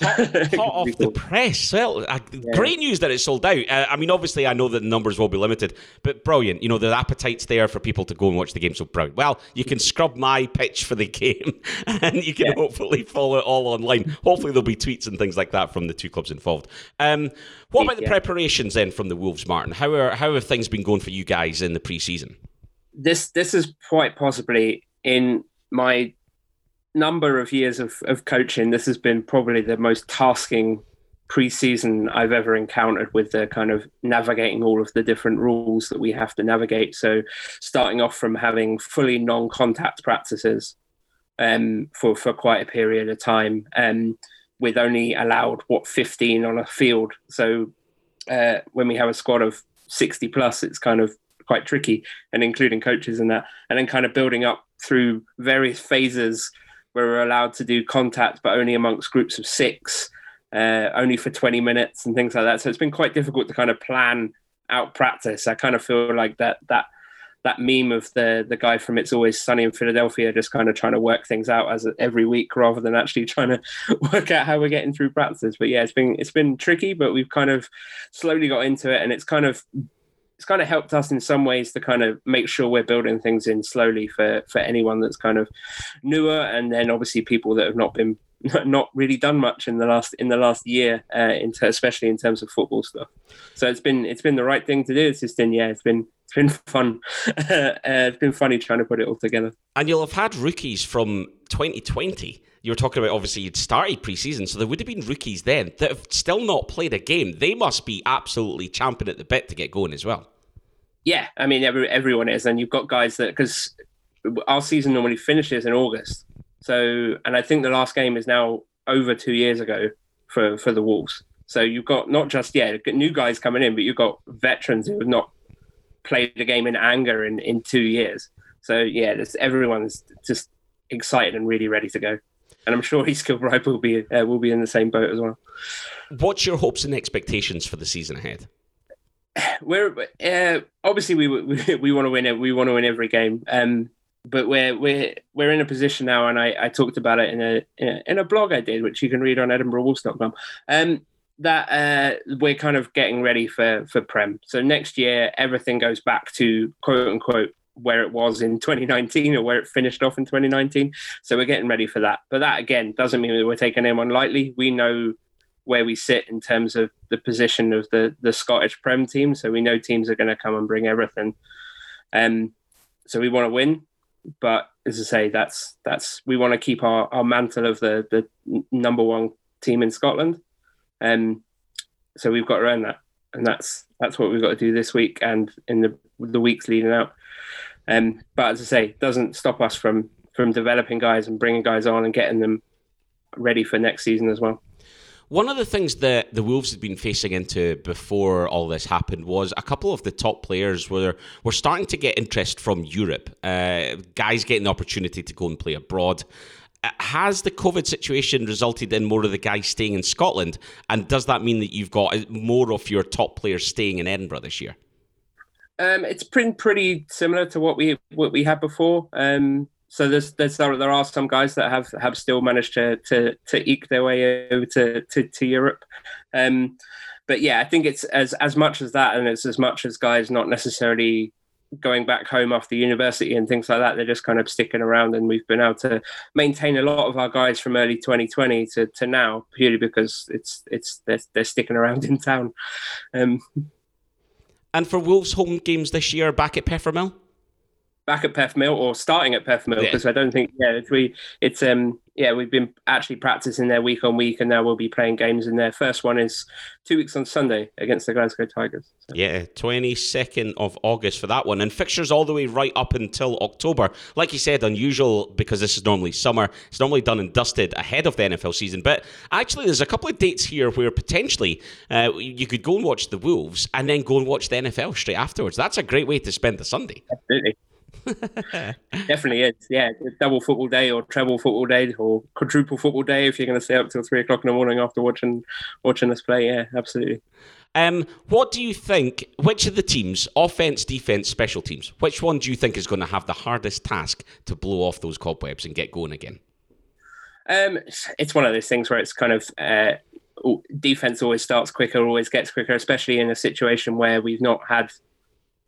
Speaker 1: Hot, (laughs) hot off cool. the press. Well, uh, yeah. great news that it's sold out. Uh, I mean, obviously, I know that the numbers will be limited, but brilliant. You know, the appetite's there for people to go and watch the game. So brilliant. Well, you can scrub my pitch for the (laughs) game, and you can yeah. hopefully follow it all online. Hopefully, there'll be tweets and things like that from the two clubs involved. Um, what about the preparations then from the Wolves, Martin? How are how have things been going for you guys in the preseason?
Speaker 4: This this is quite possibly in my number of years of, of coaching, this has been probably the most tasking preseason I've ever encountered with the kind of navigating all of the different rules that we have to navigate. So, starting off from having fully non contact practices um, for, for quite a period of time, um, with only allowed what 15 on a field. So uh, when we have a squad of 60 plus, it's kind of quite tricky, and including coaches and that, and then kind of building up through various phases where we're allowed to do contact, but only amongst groups of six, uh, only for 20 minutes and things like that. So it's been quite difficult to kind of plan out practice. I kind of feel like that that that meme of the the guy from It's Always Sunny in Philadelphia just kind of trying to work things out as every week rather than actually (laughs) trying to work out how we're getting through practices. But yeah, it's been it's been tricky, but we've kind of slowly got into it, and it's kind of it's kind of helped us in some ways to kind of make sure we're building things in slowly for for anyone that's kind of newer, and then obviously people that have not been (laughs) not really done much in the last in the last year, uh, into, especially in terms of football stuff. So it's been it's been the right thing to do. It's just been yeah, it's been it's been (laughs) fun. (laughs) uh, it's been funny trying to put it all together.
Speaker 1: And you'll have had rookies from 2020. You were talking about obviously you'd started preseason, so there would have been rookies then that have still not played a game. They must be absolutely champing at the bit to get going as well.
Speaker 4: Yeah, I mean every, everyone is, and you've got guys that because our season normally finishes in August, so, and I think the last game is now over two years ago for for the Wolves. So you've got not just yeah new guys coming in, but you've got veterans who have not played a game in anger in in two years. So yeah, everyone's just excited and really ready to go. And I'm sure East Kilbride will be uh, will be in the same boat as well.
Speaker 1: What's your hopes and expectations for the season ahead?
Speaker 4: We're uh, obviously we, we (laughs) we want to win it. We want to win every game. Um, but we're we're we're in a position now, and I, I talked about it in a, in a, in a blog I did, which you can read on EdinburghWolves.com. Um, that uh, we're kind of getting ready for for Prem. So next year, everything goes back to quote unquote where it was in (laughs) 2019 or where it finished off in 2019. So we're getting ready for that. But that again doesn't mean that we're taking anyone lightly. We know where we sit in terms of the position of the the Scottish Prem team. So we know teams are going to come and bring everything. Um, so we want to win but as I say, that's that's we want to keep our, our mantle of the the number one team in Scotland, and um, so we've got to earn that, and that's that's what we've got to do this week and in the the weeks leading out. Um, but as I say, doesn't stop us from from developing guys and bringing guys on and getting them ready for next season as well.
Speaker 1: One of the things that the Wolves had been facing into before all this happened was a couple of the top players were were starting to get interest from Europe. Uh, guys getting the opportunity to go and play abroad. Uh, has the COVID situation resulted in more of the guys staying in Scotland? And does that mean that you've got more of your top players staying in Edinburgh this year?
Speaker 4: Um, pretty similar to what we what we had before. Um, so there's, there's there are some guys that have have still managed to to to eke their way over to to, to Europe. Um, but yeah, I think it's as as much as that, and it's as much as guys not necessarily going back home after university and things like that. They're just kind of sticking around, and we've been able to maintain a lot of our guys from early 2020 to, to now purely because it's it's they're, they're sticking around (laughs) in town. Um,
Speaker 1: and for Wolves home games this year, back at Peffermill
Speaker 4: back at Pef Mill or starting at Pef Mill because yeah. I don't think yeah it's we it's um yeah we've been actually practicing there week on week and now we'll be playing games in there. First one is two weeks on Sunday against the Glasgow Tigers.
Speaker 1: So. Yeah, twenty second of August for that one and fixtures all the way right up until October. Like you said, unusual because this is normally summer. It's normally done and dusted ahead of the NFL season, but actually there's a couple of dates here where potentially uh, you could go and watch the Wolves and then go and watch the NFL straight afterwards. That's a great way to spend the Sunday.
Speaker 4: Absolutely. (laughs) Definitely is. Yeah, double football day or treble football day or quadruple football day if you're going to stay up till three o'clock in the morning after watching watching us play. Yeah, absolutely.
Speaker 1: Um, what do you think? Which of the teams, offense, defense, special teams, which one do you think is going to have the hardest task to blow off those cobwebs and get going again?
Speaker 4: Um, it's one of those things where it's kind of uh, defense always starts quicker, always gets quicker, especially in a situation where we've not had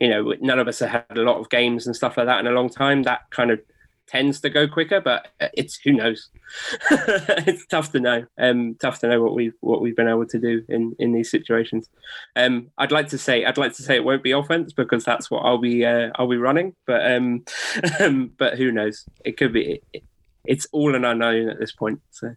Speaker 4: you know, none of us have had a lot of games and stuff like that in a long time. That kind of tends to go quicker, but it's who knows. (laughs) it's tough to know. Um, tough to know what we've what we've been able to do in in these situations. Um, I'd like to say I'd like to say it won't be offense because that's what I'll be uh, I'll be running. But um, (laughs) but who knows? It could be. It, it's all an unknown at this point. So.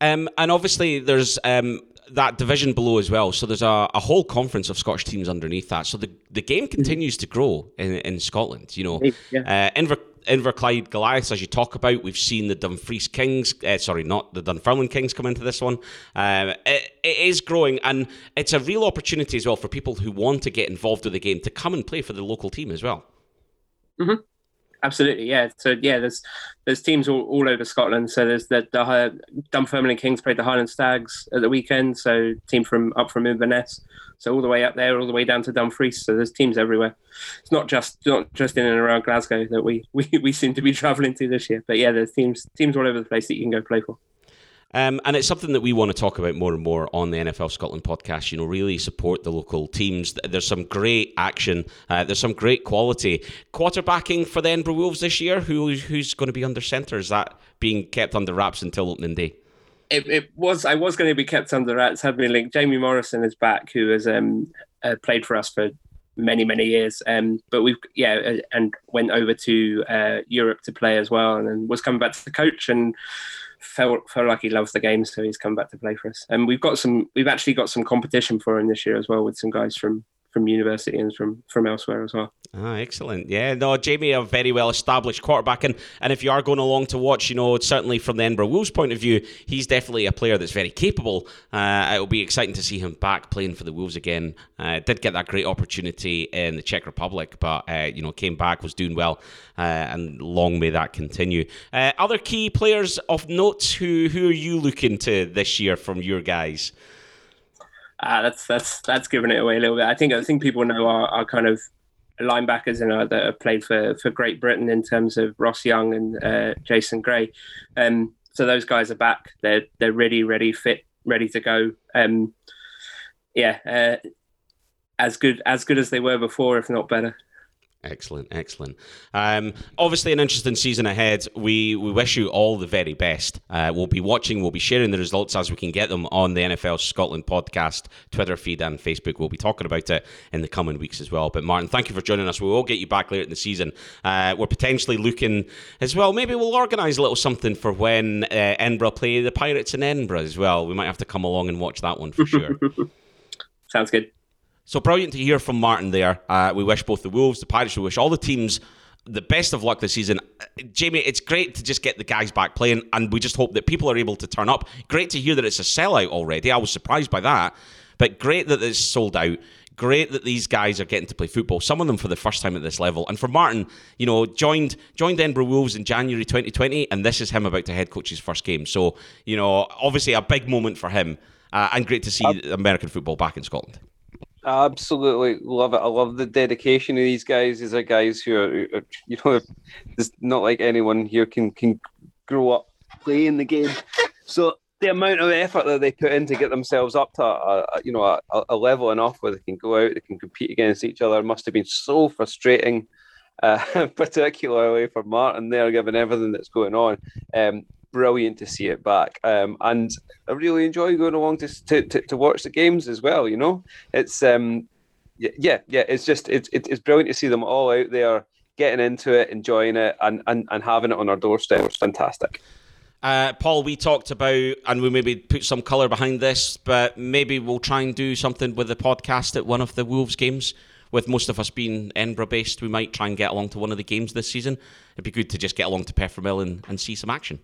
Speaker 1: Um, and obviously, there's um, that division below as well. So there's a, a whole conference of Scottish teams underneath that. So the, the game continues to grow in, in Scotland. You know,
Speaker 4: yeah.
Speaker 1: uh, Inver, Inverclyde Goliaths, as you talk about, we've seen the Dumfries Kings, uh, sorry, not the Dunfermline Kings come into this one. Um, it, it is growing, and it's a real opportunity as well for people who want to get involved with the game to come and play for the local team as well.
Speaker 4: Mm-hmm. Absolutely, yeah. So yeah, there's there's teams all, all over Scotland. So there's the, the uh, Dunfermline Kings played the Highland Stags at the weekend. So team from up from Inverness. So all the way up there, all the way down to Dumfries. So there's teams everywhere. It's not just not just in and around Glasgow that we (laughs) we, we seem to be travelling to this year. But yeah, there's teams teams all over the place that you can go play for.
Speaker 1: Um, and it's something that we want to talk about more and more on the NFL Scotland podcast. You know, really support the local teams. There's some great action. Uh, there's some great quality. Quarterbacking for the Edinburgh Wolves this year. Who who's going to be under centre? Is that being kept under wraps until opening day?
Speaker 4: it, it, was I was going to be kept under wraps. Had been linked. Jamie Morrison is back, who has um, uh, played for us for many many years. Um, but we've yeah, uh, and went over to uh, Europe to play as well, and was coming back to the coach and felt felt like he loves the game, so he's come back to play for us. And we've got some. We've actually got some competition for him this year as well with some guys from from university and from from elsewhere as well.
Speaker 1: Ah, excellent. Yeah, no, Jamie, a very well established quarterback, and and if you are going along to watch, you know, certainly from the Edinburgh Wolves point of view, he's definitely a player that's very capable. Uh, it'll be exciting to see him back playing for the Wolves again. Uh, did get that great opportunity in the Czech Republic, but uh, you know, came back, was doing well, uh, and long may that continue. Uh, other key players of note, who who are you looking to this year from your guys?
Speaker 4: Ah, that's that's that's giving it away a little bit. I think I think people know our, our kind of linebackers and uh, that have played for for Great Britain in terms of Ross Young and uh, Jason Gray. Um, so those guys are back. They're they're ready, ready, fit, ready to go. Um, yeah, uh, as good as good as they were before, if not better.
Speaker 1: Excellent, excellent. Um, obviously, an interesting season ahead. We we wish you all the very best. Uh, we'll be watching, we'll be sharing the results as we can get them on the NFL Scotland podcast, Twitter feed, and Facebook. We'll be talking about it in the coming weeks as well. But Martin, thank you for joining us. We will get you back later in the season. Uh, we're potentially looking as well. Maybe we'll organise a little something for when uh, Edinburgh play the Pirates in Edinburgh as well. We might have to come along and watch that one for sure. (laughs)
Speaker 4: Sounds good.
Speaker 1: So brilliant to hear from Martin there. Uh, we wish both the Wolves, the Pirates, we wish all the teams the best of luck this season. Uh, Jamie, it's great to just get the guys back playing, and we just hope that people are able to turn up. Great to hear that it's a sellout already. I was surprised by that, but great that it's sold out. Great that these guys are getting to play football. Some of them for the first time at this level. And for Martin, you know, joined joined Edinburgh Wolves in January 2020, and this is him about to head coach his first game. So, you know, obviously a big moment for him, uh, and great to see American football back in Scotland.
Speaker 3: Absolutely love it. I love the dedication of these guys. These are guys who are, you know, it's not like anyone here can can grow up playing the game. So the amount of effort that they put in to get themselves up to a, a you know a, a, level enough where they can go out, they can compete against each other must have been so frustrating, uh, (laughs) particularly for Martin there, given everything that's going on. Um, brilliant to see it back. Um, and I really enjoy going along to, to, to, to, watch the games as well. You know, it's um, yeah, yeah, it's just it's it's brilliant to see them all out there getting into it, enjoying it, and and, and having it on our doorstep. It's fantastic.
Speaker 1: Uh, Paul, we talked about, and we maybe put some colour behind this, but maybe we'll try and do something with the podcast at one of the Wolves games. With most of us being Edinburgh based, we might try and get along to one of the games this season. It'd be good to just get along to Peffermill and, and see some action.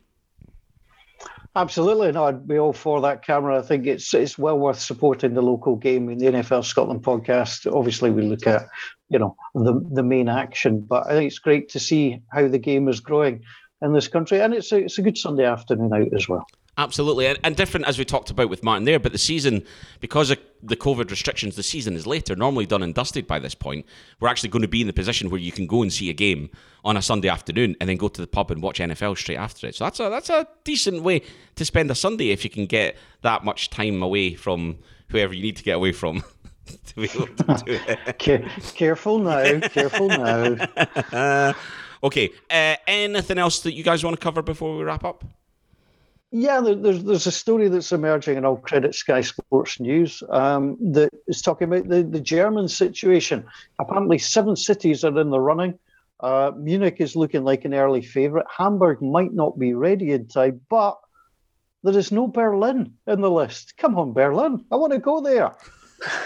Speaker 2: Absolutely, no, I'd be all for that, Cameron. I think it's it's well worth supporting the local game in the NFL Scotland podcast. Obviously, we look at you know the the main action, but I think it's great to see how the game is growing in this country, and it's a, it's a good Sunday afternoon out as well.
Speaker 1: Absolutely, and, and, different as we talked about with Martin there. But the season, because of the COVID restrictions, the season is later. Normally done and dusted by this point. We're actually going to be in the position where you can go and see a game on a Sunday afternoon, and then go to the pub and watch NFL straight after it. So that's a that's a decent way to spend a Sunday if you can get that much time away from whoever you need to get away from. (laughs) to be able to do (laughs)
Speaker 2: it. careful now, careful now. (laughs)
Speaker 1: okay, uh, anything else that you guys want to cover before we wrap up?
Speaker 2: Yeah, there's there's a story that's emerging, and I'll credit Sky Sports News um, that is talking about the, the German situation. Apparently, seven cities are in the running. Uh, Munich is looking like an early favourite. Hamburg might not be ready in time, but there is no Berlin in the list. Come on, Berlin! I want to go there.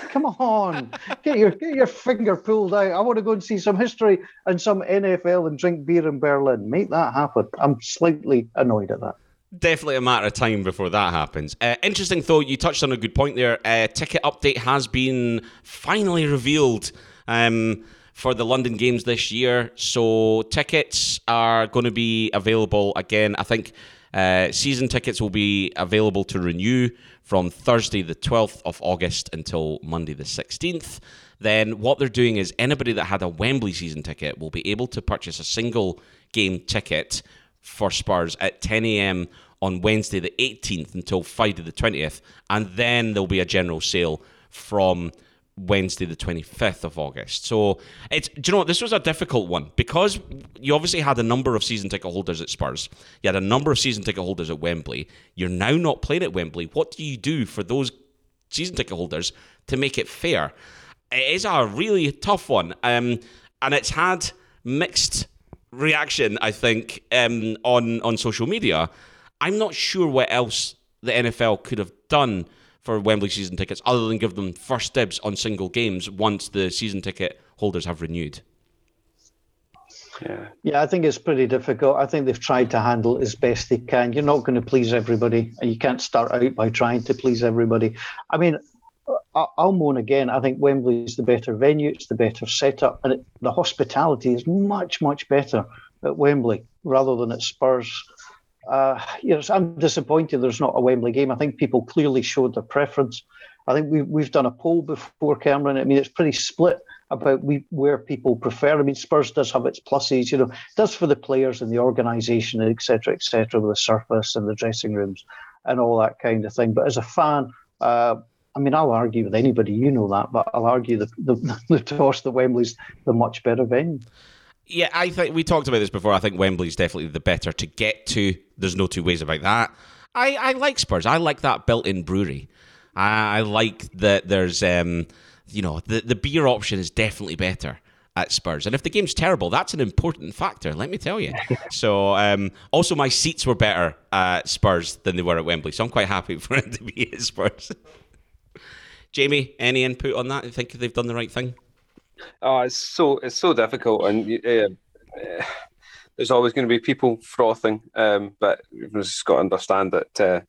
Speaker 2: Come on, get your get your finger pulled out. I want to go and see some history and some NFL and drink beer in Berlin. Make that happen. I'm slightly annoyed at that.
Speaker 1: Definitely a matter of time before that happens. Uh, interesting, though, you touched on a good point there. Uh, ticket update has been finally revealed um, for the London Games this year. So tickets are going to be available again. I think uh, season tickets will be available to renew from Thursday, the 12th of August, until Monday, the 16th. Then what they're doing is anybody that had a Wembley season ticket will be able to purchase a single game ticket for Spurs at 10 a.m. on Wednesday the 18th until Friday the 20th, and then there'll be a general sale from Wednesday the 25th of August. So it's do you know what this was a difficult one because you obviously had a number of season ticket holders at Spurs. You had a number of season ticket holders at Wembley. You're now not playing at Wembley. What do you do for those season ticket holders to make it fair? It is a really tough one. Um, and it's had mixed reaction, I think, um, on on social media. I'm not sure what else the NFL could have done for Wembley season tickets other than give them first dibs on single games once the season ticket holders have renewed.
Speaker 2: Yeah. yeah, I think it's pretty difficult. I think they've tried to handle it as best they can. You're not going to please everybody, and you can't start out by trying to please everybody. I mean, I'll moan again. I think Wembley is the better venue. It's the better setup, and it, the hospitality is much, much better at Wembley rather than at Spurs. Uh, you know, I'm disappointed there's not a Wembley game. I think people clearly showed their preference. I think we've we've done a poll before, Cameron. I mean, it's pretty split about we, where people prefer. I mean, Spurs does have its pluses, you know, does for the players and the organisation, etc., etc., with the surface and the dressing rooms and all that kind of thing. But as a fan, uh, I mean, I'll argue with anybody, you know that, but I'll argue the the, (laughs) the toss the Wembley's the much better venue.
Speaker 1: Yeah, I think we talked about this before. I think Wembley's definitely the better to get to. There's no two ways about that. I, I like Spurs. I like that built-in brewery. I, I like that there's, um, you know, the the beer option is definitely better at Spurs. And if the game's terrible, that's an important factor, let me tell you. (laughs) so, um, also, my seats were better at Spurs than they were at Wembley. So I'm quite happy (laughs) for it to be at Spurs. Jamie, any input on that? You think they've done the right thing?
Speaker 3: Oh, it's so it's so difficult, and uh, there's always going to be people frothing. Um, but you've just got to understand that uh,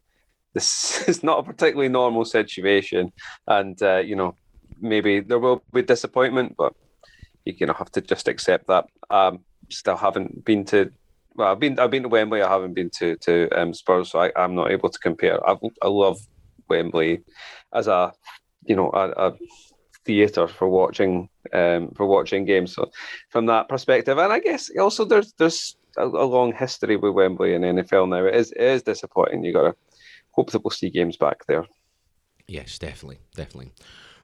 Speaker 3: this (laughs) is not a particularly normal situation, and uh, you know maybe there will be disappointment, but you're going to have to just accept that. Um, still haven't been to. Well, I've been I've been to Wembley. I haven't been to to um, Spurs, so I, I'm not able to compare. I, I love Wembley as a you know a, a theatre for watching um, for watching games. So from that perspective, and I guess also there's there's a, a long history with Wembley and NFL now. It is it is disappointing. You got to hope that we'll see games back there.
Speaker 1: Yes, definitely, definitely.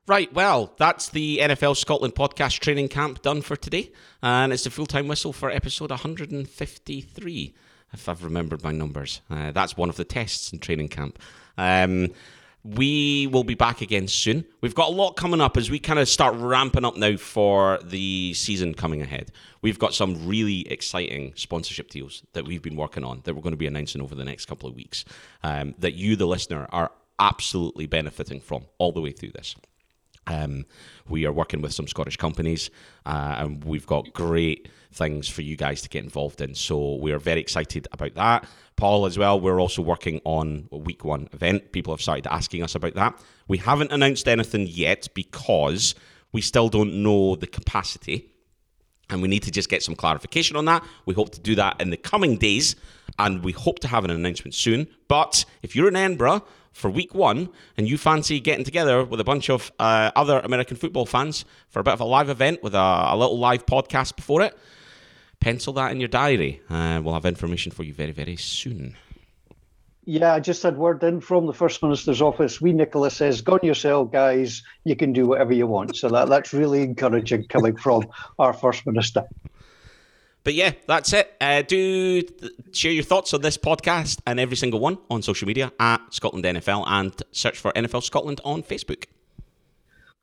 Speaker 1: Right, well, that's the NFL Scotland podcast training camp done for today. And it's the full time whistle for episode 153, if I've remembered my numbers. Uh, that's one of the tests in training camp. Um, we will be back again soon. We've got a lot coming up as we kind of start ramping up now for the season coming ahead. We've got some really exciting sponsorship deals that we've been working on that we're going to be announcing over the next couple of weeks um, that you, the listener, are absolutely benefiting from all the way through this. Um, we are working with some Scottish companies, uh, and we've got great things for you guys to get involved in. So we are very excited about that. Paul, as well, we're also working on a week one event. People have started asking us about that. We haven't announced anything yet because we still don't know the capacity. And we need to just get some clarification on that. We hope to do that in the coming days, and we hope to have an announcement soon. But if you're in Edinburgh, for week one and you fancy getting together with a bunch of uh, other American football fans for a bit of a live event with a, a little live podcast before it, pencil that in your diary. Uh, we'll have information for you very, very soon.
Speaker 2: Yeah, I just had word in from the First Minister's office. We Nicholas says, "Go on yourself, guys. You can do whatever you want." So that, that's really encouraging coming from (laughs) our First Minister.
Speaker 1: But yeah, that's it. Uh, do th- share your thoughts on this podcast and every single one on social media at Scotland NFL and search for NFL Scotland on Facebook.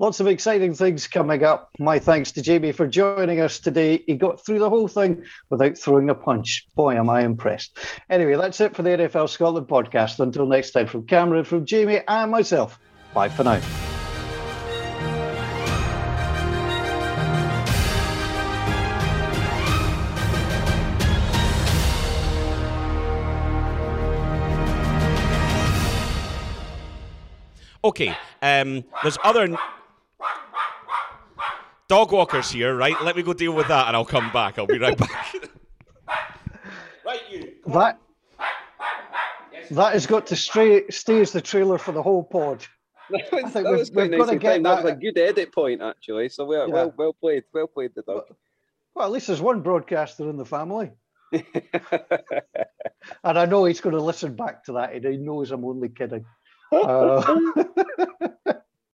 Speaker 2: Lots of exciting things coming up. My thanks to Jamie for joining us today. He got through the whole thing without throwing a punch. Boy, am I impressed. Anyway, that's it for the NFL Scotland podcast. Until next time, from Cameron, from Jamie, and myself, bye for now.
Speaker 1: Okay. Um, there's other dog walkers here, right? Let me go deal with that, and I'll come back. I'll be right back. (laughs) right, you.
Speaker 2: That that has got to stay, stay as the trailer for the whole pod.
Speaker 3: That was,
Speaker 2: think
Speaker 3: that
Speaker 2: we've-
Speaker 3: was quite
Speaker 2: we've
Speaker 3: nice
Speaker 2: gotta get
Speaker 3: timed. That was a good edit point, actually. So well,
Speaker 2: Yeah.
Speaker 3: well, well played. Well played, the dog.
Speaker 2: Well, at least there's one broadcaster in the family. (laughs) And I know he's going to listen back to that and he knows I'm only kidding. Uh, (laughs) (laughs)